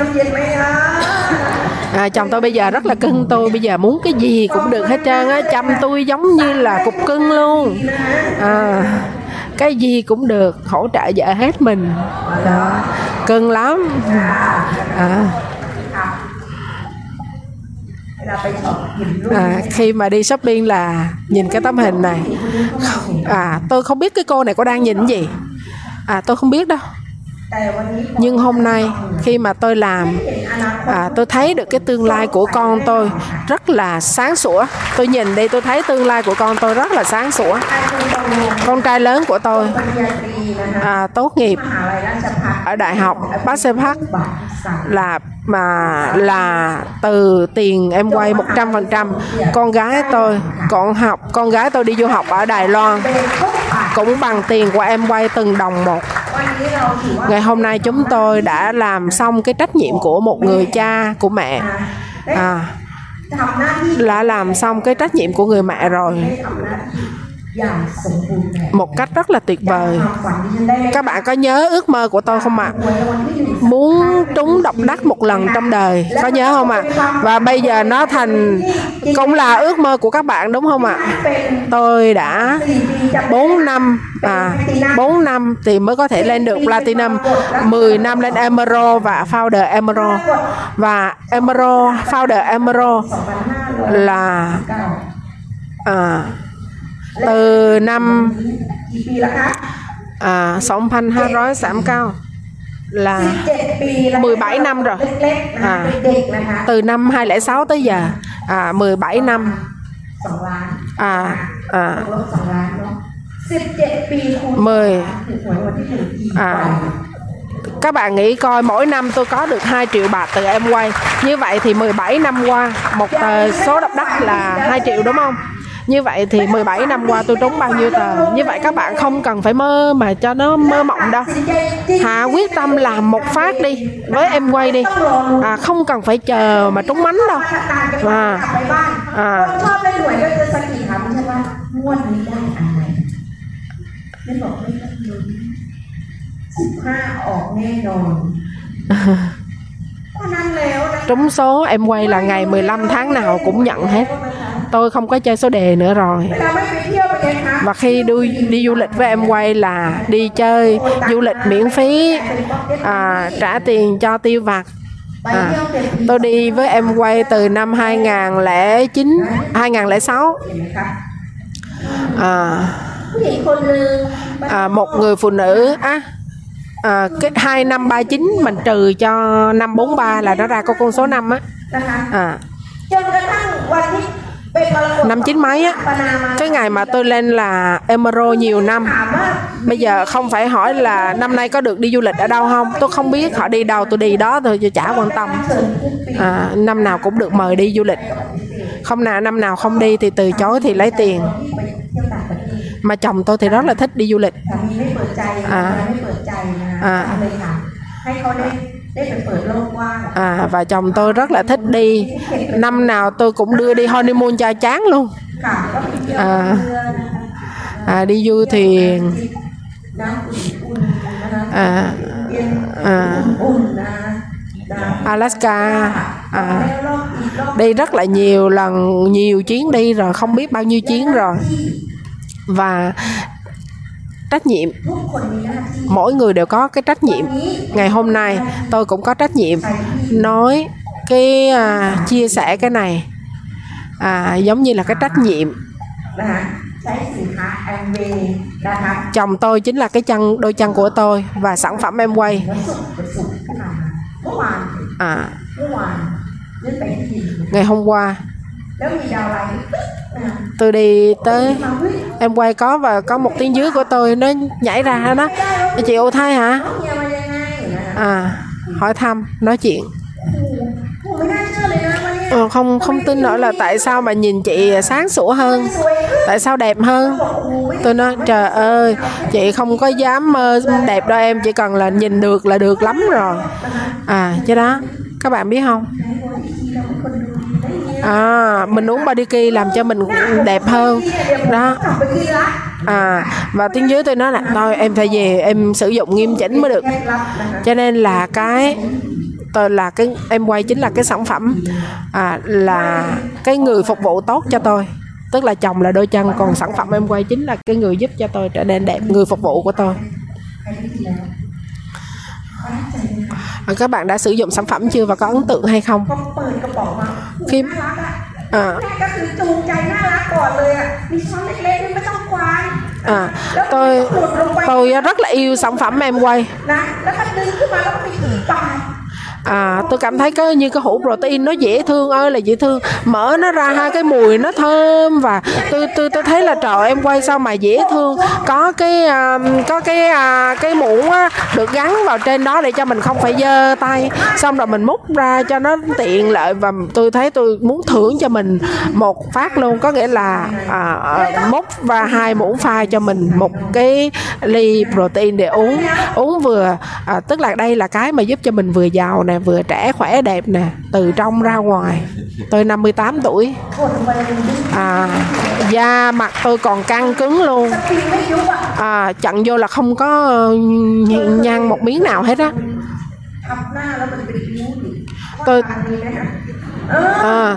à, chồng tôi bây giờ rất là cưng tôi bây giờ muốn cái gì cũng được hết trơn á. Chăm tôi giống như là cục cưng luôn. À, cái gì cũng được hỗ trợ vợ hết mình. Đó. cưng lắm. À. À, khi mà đi shopping là nhìn cái tấm hình này. À tôi không biết cái cô này có đang nhìn gì. À tôi không biết đâu nhưng hôm nay khi mà tôi làm à, tôi thấy được cái tương lai của con tôi rất là sáng sủa. Tôi nhìn đi tôi thấy tương lai của con tôi rất là sáng sủa. Con trai lớn của tôi à, tốt nghiệp ở đại học Pasepak là mà là từ tiền em quay 100% con gái tôi còn học con gái tôi đi du học ở Đài Loan cũng bằng tiền của em quay từng đồng một. Ngày hôm nay chúng tôi đã làm xong cái trách nhiệm của một người cha của mẹ. À, đã làm xong cái trách nhiệm của người mẹ rồi một cách rất là tuyệt vời. các bạn có nhớ ước mơ của tôi không ạ? À? muốn trúng độc đắc một lần trong đời. Có nhớ không ạ? à? và bây giờ nó thành cũng là ước mơ của các bạn đúng không ạ? À? tôi đã 4 năm à 4 năm thì mới có thể lên được platinum. 10 năm lên emerald và founder emerald. Và emerald founder emerald là à, từ năm à, cao là 17 năm rồi. À, từ năm 2006 tới giờ à, 17 năm. À, à, 10 à, các bạn nghĩ coi mỗi năm tôi có được 2 triệu bạc từ em quay như vậy thì 17 năm qua một tờ số đập đất là 2 triệu đúng không? như vậy thì 17 năm qua tôi trúng bao nhiêu tờ như vậy các bạn không cần phải mơ mà cho nó mơ mộng đâu สินใจจริง Hà quyết tâm làm một phát đi với em quay đi à, không cần phải chờ mà trúng mánh đâu ถ้าต่างจังหวัด à, กลับไปบ้าน à, คนชอบเล่น หน่วยก็จะสะกิดถามใช่ว่างวดนี้ได้อันไหนไม่บอกไม่ต้องลุ้นสิบห้าออกแน่นอนก็นั้นแล้วนะ trúng số em quay là ngày 15 tháng nào cũng nhận hết tôi không có chơi số đề nữa rồi. Và khi đi, đi du lịch với em quay là đi chơi du lịch miễn phí à, trả tiền cho tiêu vặt. À, tôi đi với em quay từ năm 2009 2006 à, à, một người phụ nữ á à, cái hai năm ba chín mình trừ cho năm bốn ba là nó ra có con số năm á. À năm chín mấy á cái ngày mà tôi lên là emero nhiều năm. Bây giờ không phải hỏi là năm nay có được đi du lịch ở đâu không? Tôi không biết họ đi đâu tôi đi đó tôi chả quan tâm. À, năm nào cũng được mời đi du lịch. Không nào năm nào không đi thì từ chối thì lấy tiền. Mà chồng tôi thì rất là thích đi du lịch. À, à, à và chồng tôi rất là thích đi. Năm nào tôi cũng đưa đi honeymoon cho chán luôn. À, à đi du thuyền à, à, Alaska. À, đi rất là nhiều lần nhiều chuyến đi rồi không biết bao nhiêu chuyến rồi. và trách nhiệm. Mỗi người đều có cái trách nhiệm. Ngày hôm nay tôi cũng có trách nhiệm nói cái à, chia sẻ cái này. À, giống như là cái trách nhiệm. Chồng tôi chính là cái chân đôi chân của tôi và sản phẩm em quay. À, ngày hôm qua tôi đi tới em quay có và có một tiếng dưới của tôi nó nhảy ra đó? Chị ô thay hả? À hỏi thăm nói chuyện. Ừ, không không tin nổi là tại sao mà nhìn chị sáng sủa hơn? Tại sao đẹp hơn? Tôi nói trời ơi chị không có dám mơ đẹp đâu em chỉ cần là nhìn được là được lắm rồi. À chứ đó các bạn biết không? à, mình uống Bariki làm cho mình đẹp hơn. Đó. À và tiếng dưới tôi nói là thôi em phải về em sử dụng nghiêm chỉnh mới được. Cho nên là cái tôi là cái em quay chính là cái sản phẩm à, là cái người phục vụ tốt cho tôi. Tức là chồng là đôi chân còn sản phẩm em quay chính là cái người giúp cho tôi trở nên đẹp người phục vụ của tôi. Các bạn đã sử dụng sản phẩm chưa và có ấn tượng hay không? พอเปิดกระป๋องมา คลิป น่ารักอ่ะ อ่า แม่ก็คือจูงใจน่ารักก่อนเลยอ่ะมีช้อนเล็กๆนี่ไม่ต้องควาน à, tôi tôi rất là yêu sản phẩm em quay à tôi cảm thấy cái như cái hũ protein nó dễ thương ơi là dễ thương. Mở nó ra hai cái mùi nó thơm và tôi tôi tôi thấy là trời em quay sao mà dễ thương. Có cái um, có cái uh, cái muỗng á, được gắn vào trên đó để cho mình không phải dơ tay. Xong rồi mình múc ra cho nó tiện lợi và tôi thấy tôi muốn thưởng cho mình một phát luôn. Có nghĩa là uh, múc và hai muỗng pha cho mình một cái ly protein để uống. Uống vừa uh, tức là đây là cái mà giúp cho mình vừa giàu nè vừa trẻ khỏe đẹp nè từ trong ra ngoài. Tôi 58 tuổi. À, da mặt tôi còn căng cứng luôn. À, chặn vô là không có ừ, nhăn một miếng nào hết á. Tôi à,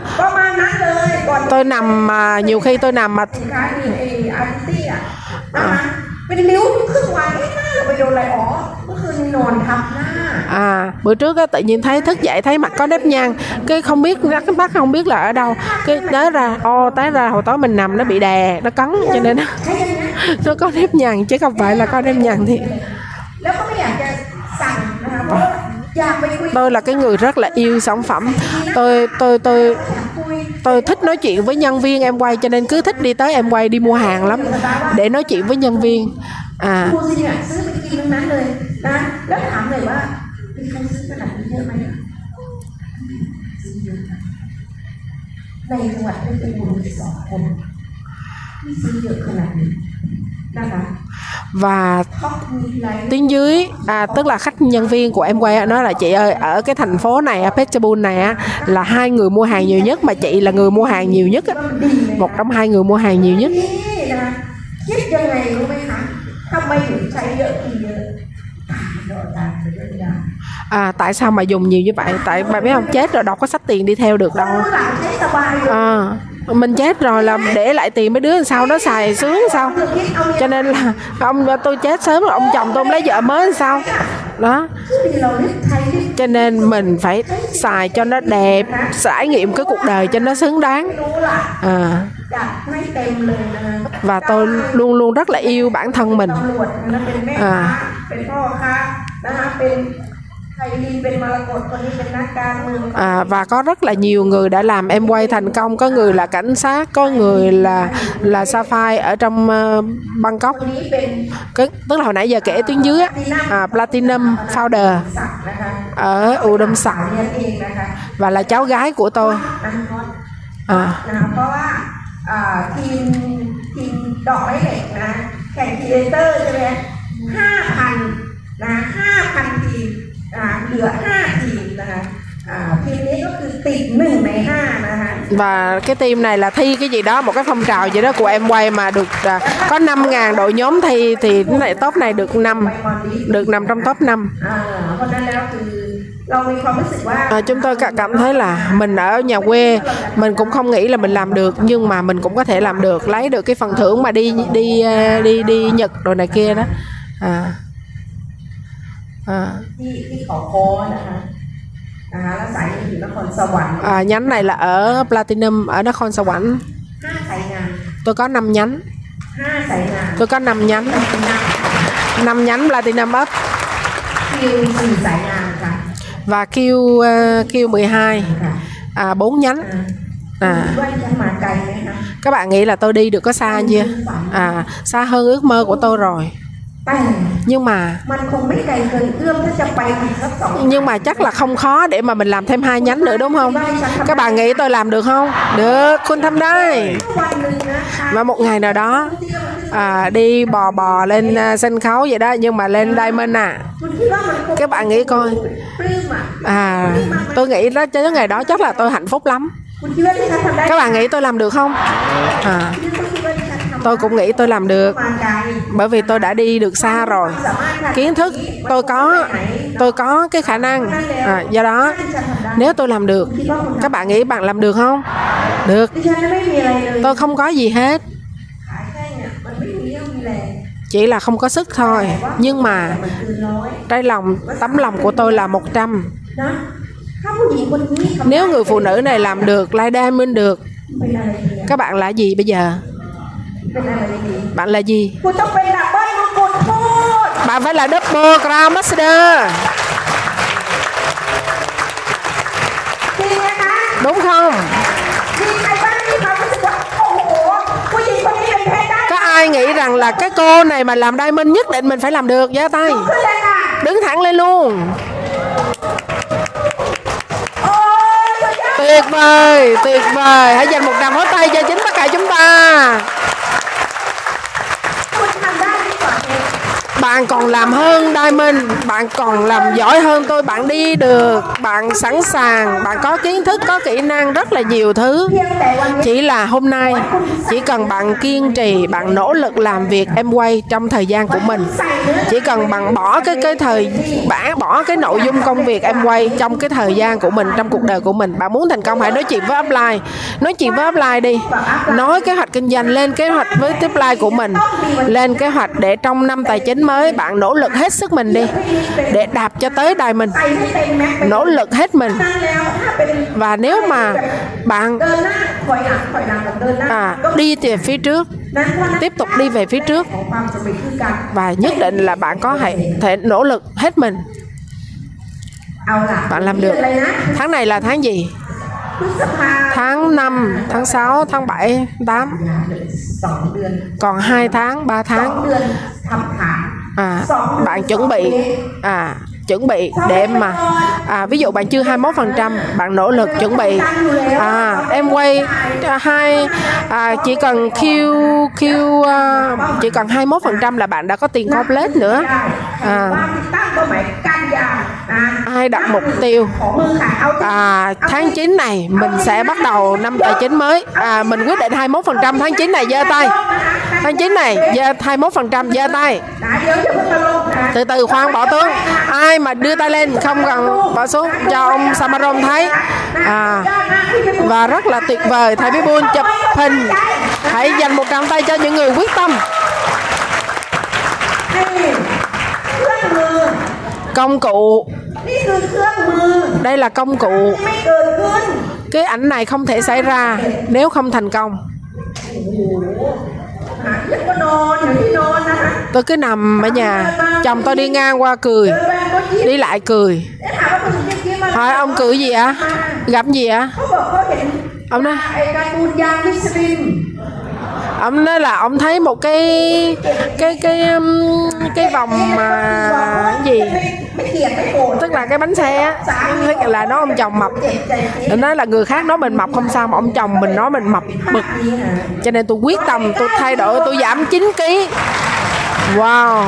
tôi nằm mà nhiều khi tôi nằm mà à, นค้านี่ไออาร์ตี้อ่ะนะคะเป็นริ้วครึ่งวันไม่น่าเราไปโดนอะไรอ๋อเมื่อคืนนอนทับหน้า à bữa trước á tự nhiên thấy thức dậy thấy mặt có nếp nhăn cái không biết rắc cái mắt không biết là ở đâu cái tới ra ô tới ra hồi tối mình nằm nó bị đè nó cấn cho nên nó, ใช่ยังไง nó có nếp nhăn chứ không phải là có nếp nhăn thì แล้วก็ไม่อยากจะสั่งนะคะเพราะ tôi là cái người rất là yêu sản phẩm. Tôi tôi tôi tôi thích nói chuyện với nhân viên em quay, cho nên cứ thích đi tới em quay đi mua hàng lắm, để nói chuyện với nhân viên. À. này và tiếng dưới à, tức là khách nhân viên của em quay nói là chị ơi ở cái thành phố này Peterborough này là hai người mua hàng nhiều nhất mà chị là người mua hàng nhiều nhất một trong hai người mua hàng nhiều nhất. À tại sao mà dùng nhiều như vậy? Tại bà biết không? Chết rồi đâu có sách tiền đi theo được đâu. À mình chết rồi là để lại tiền mấy đứa sau nó xài sướng sao? Cho nên là ông, tôi chết sớm ông chồng tôi lấy vợ mới sao? Đó. Cho nên mình phải xài cho nó đẹp, trải nghiệm cái cuộc đời cho nó xứng đáng. À. và tôi luôn luôn rất là yêu bản thân mình. À. ำรวจนะเป็นแม่ค้าเป็นพ่อค้านะคะเป็นไทยลีเป็นมรกตคนนี้เป็นนักการเมือง à, và có rất là nhiều người đã làm em quay thành công có người là cảnh sát có người là là sapphire ở trong uh, Bangkok คนนี้เป็น cái, tức là hồi nãy giờ kể tuyến dưới á, à, platinum founder ศักดิ์นะคะ ở Udom Sạc เรียนเองนะคะ và là cháu gái của tôi อันฮอต à, นะเพราะว่าอ่าทีมทีมดอกไม้เหล็กนะแข่งทีเลเตอร์ใช่ไหมห้าพันนะห้าพันทีมอ่า เหลือห้าทีมนะคะอ่าทีมนี้ก็คือติดหนึ่งในห้านะคะ và cái team này là thi cái gì đó một cái phong trào gì đó của em quay mà được à, có 5.000 đội nhóm thi thì cái này top này được 5 ไปมอนดี được nằm trong top 5 อ่าเพราะฉะนั้นแล้วคือเรามีความรู้สึกว่า à, chúng tôi cả- cảm thấy là mình ở nhà quê mình cũng không nghĩ là mình làm được nhưng mà mình cũng có thể làm được lấy được cái phần thưởng mà đi đi à, đi đi Nhật rồi này kia đó à, à, ที่ที่เขาโค้นะคะนะคะแล้วสายนี้อยู่นครสวรรค์ à, nhánh này là ở Platinum ở Nakhon Sawan ห้าสายงาน tôi có 5 nhánh ห้าสายงาน tôi có 5 nhánh 5 nhánh Platinum up คิวสี่สายงานค่ะ và Q uh, Q12 ค่ะ à 4 nhánh อ่า à ว่าฉันมาไกลไหมคะ các bạn nghĩ là tôi đi được có xa chưa à xa hơn ước mơ của tôi rồi แต่ nhưng mà nhưng mà chắc là không khó để mà mình làm thêm hai nhánh nữa đúng không? Các bạn nghĩ tôi làm được không? Được khôn thăm đây. Và một ngày nào đó à, đi bò bò lên à, sân khấu vậy đó nhưng mà lên diamond à. Các bạn nghĩ coi. À tôi nghĩ đó cái ngày đó chắc là tôi hạnh phúc lắm. Các bạn nghĩ tôi làm được không? À tôi cũng nghĩ tôi làm được. Bởi vì tôi đã đi được xa rồi. Kiến thức tôi có tôi có cái khả năng. À, do đó nếu tôi làm được các bạn nghĩ bạn làm được không? Được. Tôi không có gì hết. Chỉ là không có sức thôi. Nhưng mà trái lòng tấm lòng của tôi là 100 nếu người phụ nữ này làm được lai đa minh được các bạn là gì bây giờ? Bạn là gì? Bạn phải là Double Crown Master. Đúng không? Có ai nghĩ rằng là cái cô này mà làm diamond nhất định mình phải làm được giơ tay. Đứng thẳng lên luôn. tuyệt vời tuyệt vời hãy dành một tràng pháo tay cho chính tất cả chúng ta bạn còn làm hơn, Diamond. Bạn còn làm giỏi hơn tôi. Bạn đi được, bạn sẵn sàng, bạn có kiến thức, có kỹ năng, rất là nhiều thứ. Chỉ là hôm nay, chỉ cần bạn kiên trì, bạn nỗ lực làm việc em quay trong thời gian của mình. Chỉ cần bạn bỏ cái cái thời bạn bỏ cái nội dung công việc em quay trong cái thời gian của mình, trong cuộc đời của mình. Bạn muốn thành công, hãy nói chuyện với upline. Nói chuyện với upline đi. Nói kế hoạch kinh doanh, lên kế hoạch với tiếp của mình. Lên kế hoạch để trong năm tài chính mới tới bạn nỗ lực hết sức mình đi để đạp cho tới đài mình. Nỗ lực hết mình. Và nếu mà bạn à, đi về phía trước tiếp tục đi về phía trước và nhất định là bạn có thể thể nỗ lực hết mình. Bạn làm được. Tháng này là tháng gì? Tháng 5, tháng 6, tháng 7, 8 còn 2 tháng, 3 tháng à, bạn chuẩn bị. À chuẩn bị để mà à, ví dụ bạn chưa 21% bạn nỗ lực chuẩn bị. À, em quay hai à, chỉ cần Q Q à, chỉ cần 21% là bạn đã có tiền complete nữa. À, ai đặt mục tiêu? À, tháng 9 này mình sẽ bắt đầu năm tài chính mới. À, mình quyết định 21% tháng 9 này giơ tay. Tháng 9 này giơ 21% giơ tay từ từ khoan bỏ tướng. Ai mà đưa tay lên không cần bỏ xuống cho ông Samaron thấy. À, và rất là tuyệt vời thầy Bibun chụp hình. Hãy dành một tràng tay cho những người quyết tâm. Công cụ. Đây là công cụ. Cái ảnh này không thể xảy ra nếu không thành công tôi cứ nằm ở nhà, chồng tôi đi ngang qua cười, đi lại cười hỏi ông cử gì ạ à? gặp gì ạ à? ông nói ông nói là ông thấy một cái cái cái um, cái vòng mà cái gì? Tức là cái bánh xe á. Là nó ông chồng mập. Nó nói là người khác nói mình mập không sao mà ông chồng mình nói mình mập bực cho nên tôi quyết tâm tôi thay đổi tôi giảm 9 kg wow.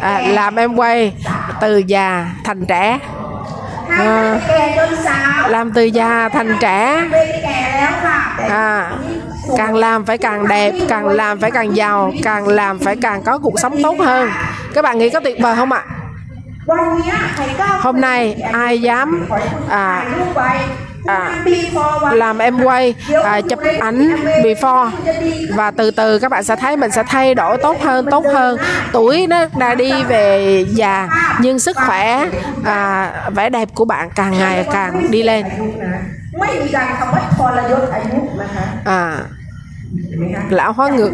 À, làm em quay từ già thành trẻ à, làm từ già thành trẻ. À, càng làm phải càng đẹp càng làm phải càng giàu càng làm phải càng có cuộc sống tốt hơn. Các bạn nghĩ có tuyệt vời không ạ? Hôm nay ai dám à, à, làm em quay à, chụp ảnh before. Và từ từ các bạn sẽ thấy mình sẽ thay đổi tốt hơn tốt hơn. Tuổi nó đã đi về già nhưng sức khỏe à, vẻ đẹp của bạn càng ngày càng đi lên. À, lão hóa ngược.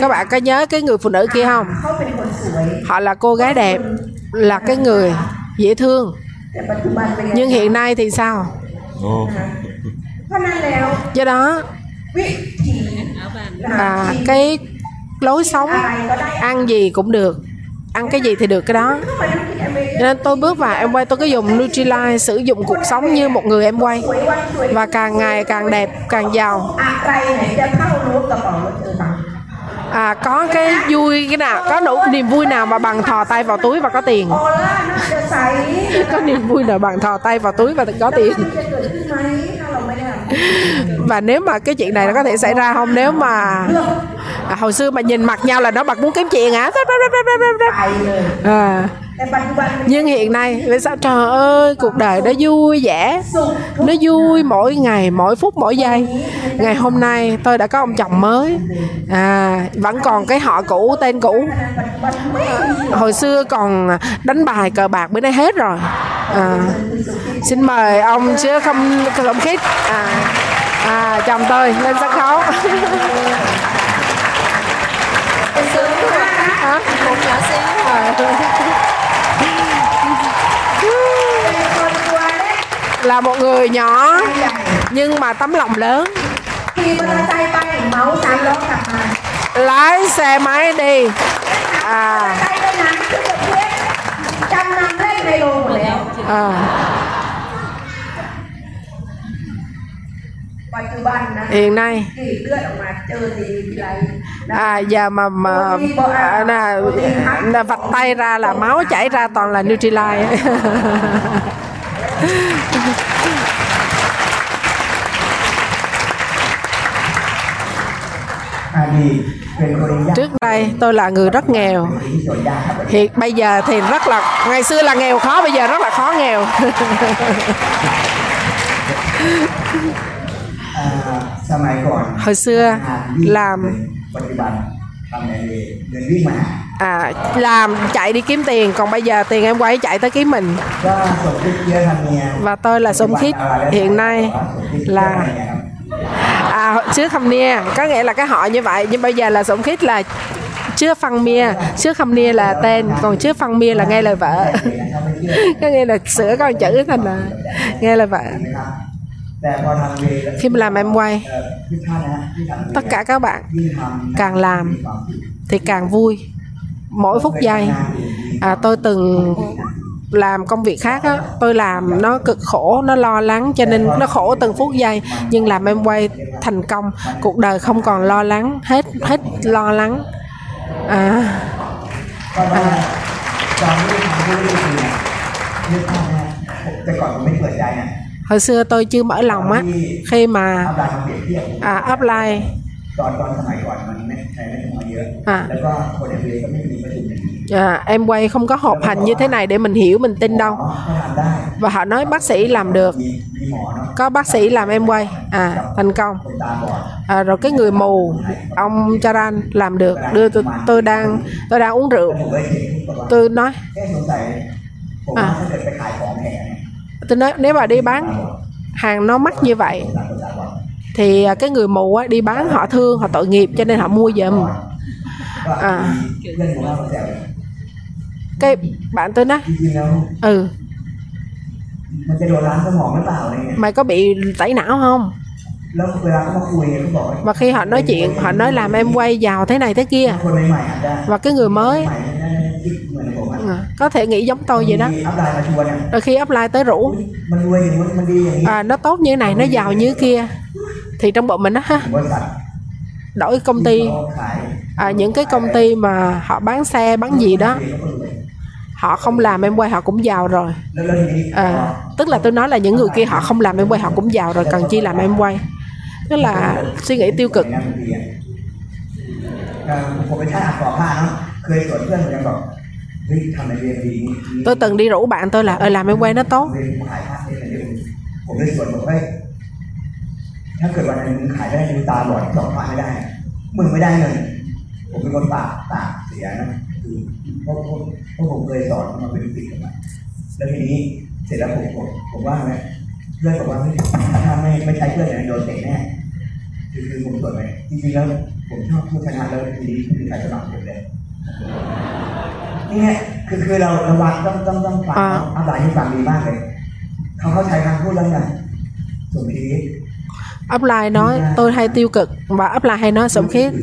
Các bạn có nhớ cái người phụ nữ kia không? Họ là cô gái đẹp là cái người dễ thương. Nhưng hiện nay thì sao? oh. do đó và cái lối sống ăn gì cũng được. Ăn cái gì thì được cái đó. Nên tôi bước vào em quay tôi cứ dùng Nutrilite sử dụng cuộc sống như một người em quay. Và càng ngày càng đẹp càng giàu à, có cái vui cái nào có đủ niềm vui nào mà bằng thò tay vào túi và có tiền? Có niềm vui nào bằng thò tay vào túi và có tiền? Và nếu mà cái chuyện này nó có thể xảy ra không? Nếu mà à, hồi xưa mà nhìn mặt nhau là nó bật muốn kiếm chuyện hả? À nhưng hiện nay vì sao trời ơi cuộc đời nó vui vẻ. Nó vui mỗi ngày mỗi phút mỗi giây. Ngày hôm nay tôi đã có ông chồng mới. À vẫn còn cái họ cũ tên cũ. À, hồi xưa còn đánh bài cờ bạc bữa nay hết rồi. À, xin mời ông chứ không không khít à, à chồng tôi lên sân khấu. Sướng quá một nhỏ xíu. Ờ. là một người nhỏ nhưng mà tấm lòng lớn. Lái xe máy đi. À, à. hiện nay. À giờ mà mà là, là vạch tay ra là máu chảy ra toàn là Nutrilite. trước đây tôi là người rất nghèo. Hiện bây giờ thì rất là ngày xưa là nghèo khó bây giờ rất là khó nghèo. Hồi xưa làm xong rồi lên viết mà à làm chạy đi kiếm tiền còn bây giờ tiền em quay chạy tới kiếm mình. Và tôi là sông khít hiện nay là à chứ không nia. Có nghĩa là cái họ như vậy nhưng bây giờ là sông khít là chưa phân mia. Trước không nia là tên còn trước phân mia là nghe lời vợ. Có nghĩa là sửa con chữ thành là nghe lời vợ khi mà làm em quay เอ่อทุกท่านนะฮะที่ทำเวย์ tất cả các bạn ยิ่งทำ càng làm มีความสุข thì càng vui mỗi phút giây à, tôi từng làm công việc khác á tôi làm nó cực khổ nó lo lắng cho nên nó khổ từng phút giây nhưng làm em quay thành công cuộc đời không còn lo lắng hết hết lo lắng à ก็ตอนนั้นตอนที่ทำธุรกิจเนี่ยนึกภาพนะผมแต่ก่อนผมไม่เปิดใจนะ hồi xưa tôi chưa mở lòng á khi mà อัพไลน์มาเปรียบเทียบ à, upline ตอนตอนสมัยก่อนมันไม่ใช้ไม่ต้องมาเยอะ อ่า แล้วก็คนเรียนก็ไม่มีประชุมอย่างนี้ à, em quay không có họp hành như thế này để mình hiểu mình tin đâu หมอก็ทำได้ và họ nói bác sĩ làm được มีมีหมอเนาะ có bác sĩ làm em quay à thành công คนตาบอด à, rồi cái người mù ông Charan làm được đưa tôi tôi đang tôi đang uống rượu ผมเลยเห็นทุกประวัติ tôi nói แ tôi nói nếu mà đi bán hàng nó mắc như vậy thì à, cái người mù á, đi bán họ thương họ tội nghiệp cho nên họ mua giùm. À. Cái bạn tôi nói ừ. Mày có bị tẩy não không? Và khi họ nói chuyện họ nói làm em quay vào thế này thế kia. Và cái người mới à, có thể nghĩ giống tôi vậy đó มีอัพไลน์มาชวนเนี่ย rồi khi apply tới rủ มันรวยอย่างนู้นมันดีอย่างนี้ à, nó tốt như thế này nó giàu như thế kia thì trong bụng mình đó ha บริษัท đổi công ty เขาขาย à, những cái công ty mà họ bán xe bán gì đó เขาก็รวย họ không làm em quay họ cũng giàu rồi แล้วแล้วทีนี้ à, tức là tôi nói là những người kia họ không làm em quay họ cũng giàu rồi cần chi làm em quay tức là suy nghĩ tiêu cực ในบางทีอะเอ่อผมเป็นช่างอัดก่อผ้าเนาะเคยสวนเพื่อนเหมือนกันบอก Tôi từng đi rủ bạn tôi là ờ làm em quay nó tốt เรีย นขายผ้าเรียนอะไรเรียนผมเลยสวนบอกเฮ้ยถ้าเกิดวันหนึงมึงขายได้มึงตาบอดสองผ้าไม่ได้อะมึงไม่ได้เงินผมเป็นคนปากปากเสียนะคือเพราะเพราะเพราะผมเคยสอนมาเป็นลูกศิษย์กันมาแล้วทีนี้เสร็จแล้วผมผมผมว่าไงเพื่อนบอกว่าเฮ้ยถ้าไม่ไม่ใช้เพื่อนเนี่ยโดนเตะแน่ คือคือผมสวยไหมจริงๆแล้วผมชอบผู้ชนะแล้วทีนี้คือใครสมัครผมเลยนี่ไงคือคือเราระวังต้องต้องต้องฟัง อ่า อาบายให้ฟังดีมากเลยเขาเข้าใจคำพูดแล้วไงสมที upline nói tôi hay tiêu cực và upline hay nói sổng khiết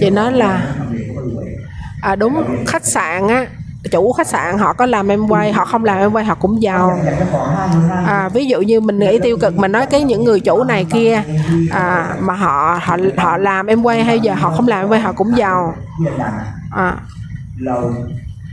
chị nói là ทำเองเขาก็รวย à, đúng khách sạn á chủ khách sạn họ có làm em quay họ không làm em quay họ cũng อยาก giàu อยากจะขอห้างนู้นห้างนี้ à, ví dụ như mình nghĩ tiêu cực mình nói cái những người chủ này kia à, mà họ họ họ làm em quay hay giờ họ không làm em quay họ cũng giàu เรียนดังอะ à,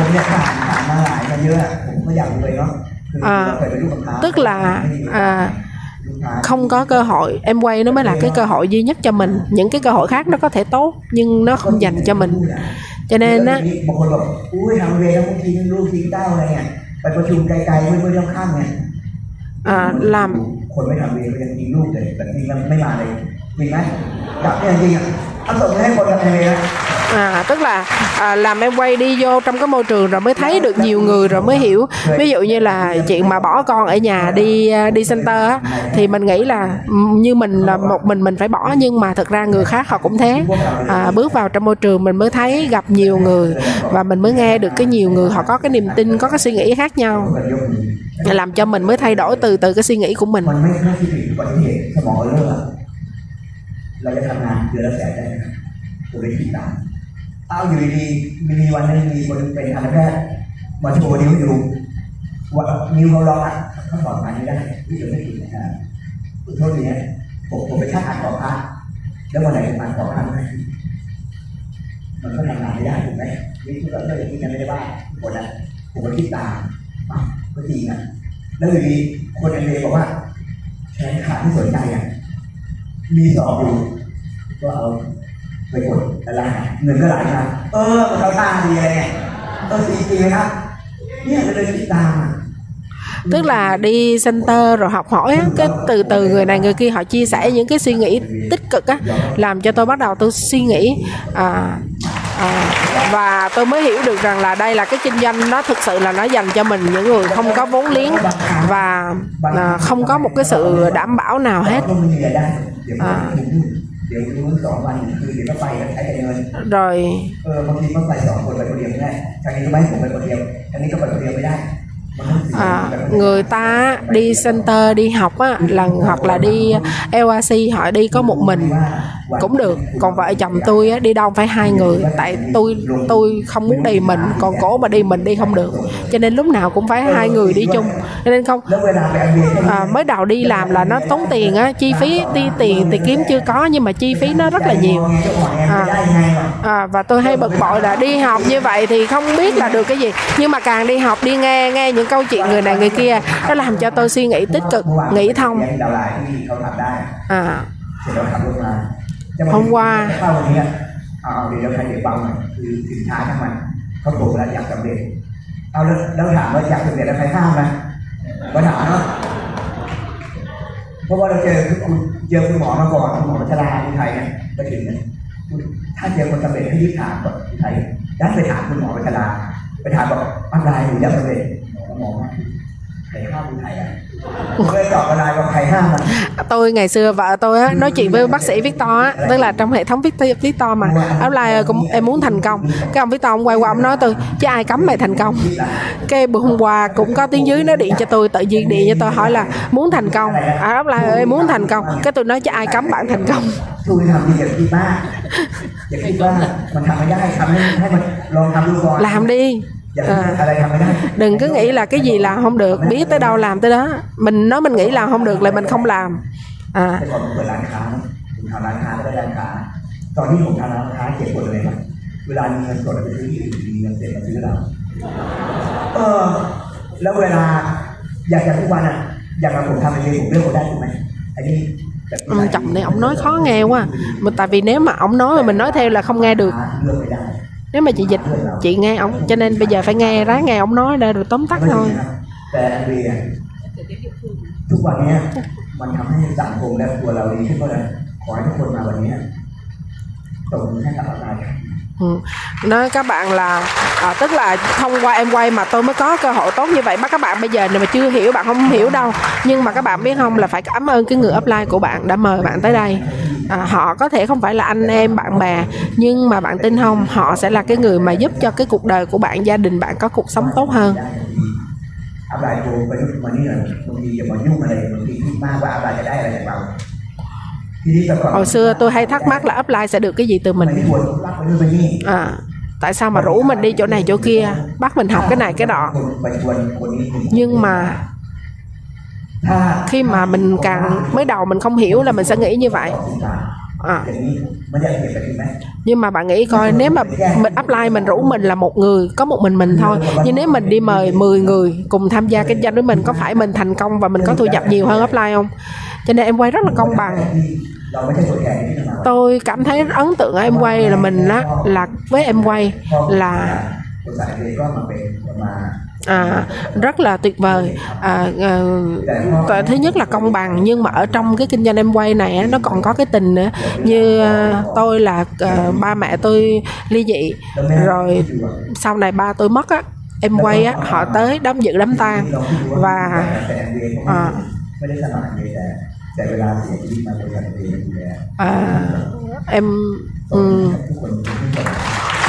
ผมคิดว่าผมเนี่ยผ่านผ่านมาหลายมาเยอะอะผมก็อยากรวยเนาะคือเราเคยเป็นลูกค้า tức là à, ลูกค้า không có cơ hội em quay nó mới là cái cơ hội duy nhất cho mình những cái cơ hội khác nó có thể tốt nhưng nó không dành cho mình cho nên á บางคนบอกอุ้ยทำเรียนแล้วบางทีลูกทิ้งเต้าอะไรเนี่ยไปประชุมไกลๆเพื่อนๆข้างๆเนี่ย à, làm คนไม่ทำเรียนก็ยังทิ้งลูกเลยแต่จริงแล้วไม่มาเลยจริงไหมจับเนี่ยจริงอ่ะเอาส่งให้คนทำเรียนนะ à tức là à, làm em quay đi vô trong cái môi trường rồi mới thấy được nhiều người rồi mới hiểu. Ví dụ như là chuyện mà bỏ con ở nhà đi à, đi center á thì mình nghĩ là như mình là một mình mình phải bỏ nhưng mà thực ra người khác họ cũng thế. À, bước vào trong môi trường mình mới thấy gặp nhiều người và mình mới nghe được cái nhiều người họ có cái niềm tin có cái suy nghĩ khác nhau. Làm cho mình mới thay đổi từ từ cái suy nghĩ của mình. là cái เอาอยู่ดีมีวันนึงมีคนเป็นทันตแพทย์มาโชว์นิ้วอยู่ว่านิ้วเขาล็อกอะเขาถอดมาไม่ได้ที่จะไม่ผิดนะครับโทษทีนะผมผมไปช่างอ่านต่อพระแล้ววันไหนมาต่อพระไม่ได้มันก็ทำงานไม่ได้ถูกไหมนี่คือเราอย่างนี้กันไม่ได้บ้างทุกคนนะผมก็คิดตามก็จริงอะแล้วอยู่ดีคนเอเมบอกว่าแขนขาที่สนใจอะมีสอบอยู่ก็เอา ไปกดอะไรเงินก็ไหลมาเออมันเข้าตาดีอะไรเนี่ยเออจริงๆนะครับ เนี่ยจะเดินติดตามอ่ะ tức là đi center rồi học hỏi á, cái từ từ người này người kia họ chia sẻ những cái suy nghĩ tích cực á làm cho tôi bắt đầu tôi suy nghĩ à, à, và tôi mới hiểu được rằng là đây là cái kinh doanh nó thực sự là nó dành cho mình những người không có vốn liếng và à, không có một cái sự đảm bảo nào hết ก็ไม่มีรายได้ เดี๋ยวมันถูกยุ่งเดี๋ยวรู้สองวันคือเดี๋ยวก็ไปแล้วใช้แต่เงิน rồi เออบางทีก็ไปสองคนไปคนเดียวไม่ได้ทางนี้ก็ไม่ให้ผมไปคนเดียวทางนี้ก็ไปคนเดียวไม่ได้มันต้องเสีย à, แบบ người ta đi center đi học á là hoặc là đi LRC họ đi có một mình cũng được còn vợ chồng tôi đi đâu phải hai người. Tại tôi tôi không muốn đi mình còn cổ mà đi mình đi không được. Cho nên lúc nào cũng phải hai người đi chung. Cho nên không à, mới đầu đi làm là nó tốn tiền á chi phí đi tiền thì kiếm chưa có nhưng mà chi phí nó rất là nhiều. À, à, và tôi hay bực bội là đi học như vậy thì không biết là được cái gì. Nhưng mà càng đi học đi nghe nghe những câu chuyện người này người kia nó làm cho tôi suy nghĩ tích cực nghĩ thông. À. เสร็จแล้วขับรถมาจะ hôm qua เข้าวันนี้เอาเอาเดี๋ยวใครเดี๋ยวเบาหน่อยคือสินค้าทั้งมันเขาบอกแล้วอยากสำเร็จเอาแล้วแล้วถามว่าอยากสำเร็จแล้วใครห้ามนะก็ถามเนาะเพราะว่าเราเจอคุณเจอคุณหมอมาก่อนคุณหมอวัชราที่ไทยเนี่ยไปถึงเนี่ยคุณถ้าเจอคนสำเร็จให้รีบถามก่อนที่ไทยดันไปถามคุณหมอวัชราไปถามบอกอะไรหนูอยากสำเร็จหมอ ว่าใครห้ามคุณไทยอ่ะผมเลยตอบอะไรว่าใครห้ามมัน tôi ngày xưa vợ tôi á nói chuyện với bác sĩ Victor á tức là trong hệ thống Victor, Victor mà áo lai cũng em muốn thành công cái ông Victor ông quay qua ông nói tôi chứ ai cấm mày thành công cái bữa hôm qua cũng có tiếng dưới nó điện cho tôi tự nhiên điện cho tôi hỏi là muốn thành công à, áo lai ơi muốn thành công cái tôi nói chứ ai cấm bạn thành công ช่วยทำดีอย่าคิดมากอย่าคิดว่ามันทำไม่ได้ทำให้ให้มันลองทำดูก่อน làm đi อย่าคิด à, อะไรทำไม่ได้ đừng cứ nghĩ là cái gì làm không được biết tới đâu làm tới đó mình nói mình nghĩ làm không được là mình không làm à แต่ก่อนผมเปิดร้านค้านะผมทำร้านค้าก็ได้ร้านค้า ตอนที่ผมทำร้านค้าเก็บกดเลยครับเวลามีเงินสดเราไปซื้อที่อื่นมีเงินเสร็จมาซื้อเราเออ แล้วเวลาอยากจะทุกวันอ่ะ อย่างเราผมทำเองผมเลือกคนได้ถูกไหมอันนี้แบบ ông chồng này ông nói khó nghe quá mà tại vì nếu mà ông nói mà mình nói theo là không nghe được เลือกไม่ได้ nếu mà chị dịch chị nghe ông cho nên bây giờ phải nghe ráng nghe ông nói để rồi tóm tắt ไม่จริ thôi งนะครับแต่อันเรียนทุกวันเนี้ยมันทำให้สังคมและตัวเราดีขึ้นก็เลยขอให้ทุกคนมาวันเนี้ยตรงให้กับอะไร ừ. nói các bạn là à, tức là thông qua em quay mà tôi mới có cơ hội tốt như vậy bắt các bạn bây giờ này mà chưa hiểu bạn không hiểu đâu nhưng mà các bạn biết không là phải cảm ơn cái người upline của bạn đã mời bạn tới đây à, họ có thể không phải là anh em bạn bè nhưng mà bạn tin không họ sẽ là cái người mà giúp cho cái cuộc đời của bạn gia đình bạn có cuộc sống tốt hơn. Hồi xưa tôi hay thắc mắc là upline sẽ được cái gì từ mình? À, tại sao mà rủ mình đi chỗ này chỗ kia bắt mình học cái này cái đó nhưng mà khi mà mình càng mới đầu mình không hiểu là mình sẽ nghĩ như vậy. À. à. nhưng mà bạn nghĩ coi nếu mà mình apply mình rủ mình là một người có một mình mình thôi nhưng nếu mình đi mời 10 người cùng tham gia kinh doanh với mình có phải mình thành công và mình có thu nhập nhiều hơn apply không? Cho nên em quay rất là công bằng. Tôi cảm thấy ấn tượng em quay là mình á là với em quay là à, rất là tuyệt vời. À, à, thứ nhất là công bằng nhưng mà ở trong cái kinh doanh em quay này nó còn có cái tình nữa. Như à, tôi là à, ba mẹ tôi ly dị rồi sau này ba tôi mất á em quay á họ tới đám dự đám tang và à, ไม่ได้สมัครเวย์แต่แต่เวลาเสียชีวิตมาบริษัทเวย์ดูแล à, em ừm, ทุกคนทุกคน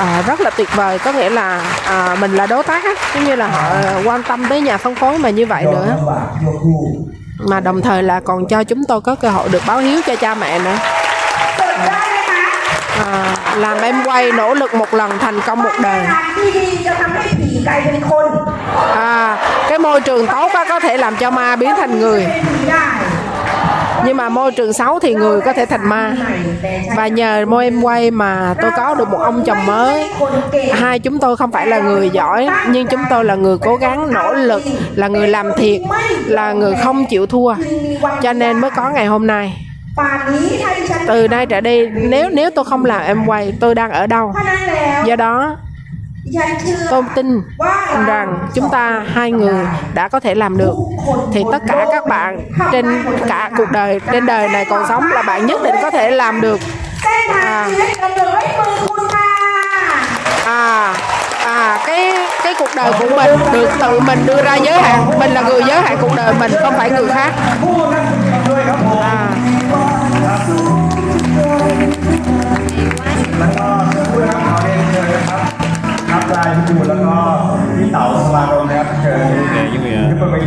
à, rất là tuyệt vời có nghĩa là à, mình là đối tác á giống như là họ quan tâm tới nhà phân phối mà như vậy ยอม nữa ลำบากชั่วครู่ mà đồng thời là còn cho chúng tôi có cơ hội được báo hiếu cho cha mẹ nữa เปิดได้ไหมคะ à, làm em quay nỗ lực một lần thành công một đời ทางที่ดีจะทำให้ผีกลายเป็นคน à, cái môi trường tốt á, có thể làm cho ma biến thành người เป็นผีได้ nhưng mà môi trường xấu thì người có thể thành ma. Và nhờ môi em quay mà tôi có được một ông chồng mới. Hai chúng tôi không phải là người giỏi, nhưng chúng tôi là người cố gắng, nỗ lực, là người làm thiệt, là người không chịu thua. Cho nên mới có ngày hôm nay. Từ nay trở đi, nếu nếu tôi không làm em quay, tôi đang ở đâu? Do đó tôn tin rằng chúng ta hai người đã có thể làm được. Thì tất cả các bạn trên cả cuộc đời trên đời này còn sống là bạn nhất định có thể làm được. À, à, à cái cái cuộc đời của mình được tự mình đưa ra giới hạn. Mình là người giới hạn cuộc đời mình không phải người khác. ได้พี่บูแล้วก็พี่เต๋อสลาดมนะครับเชิญ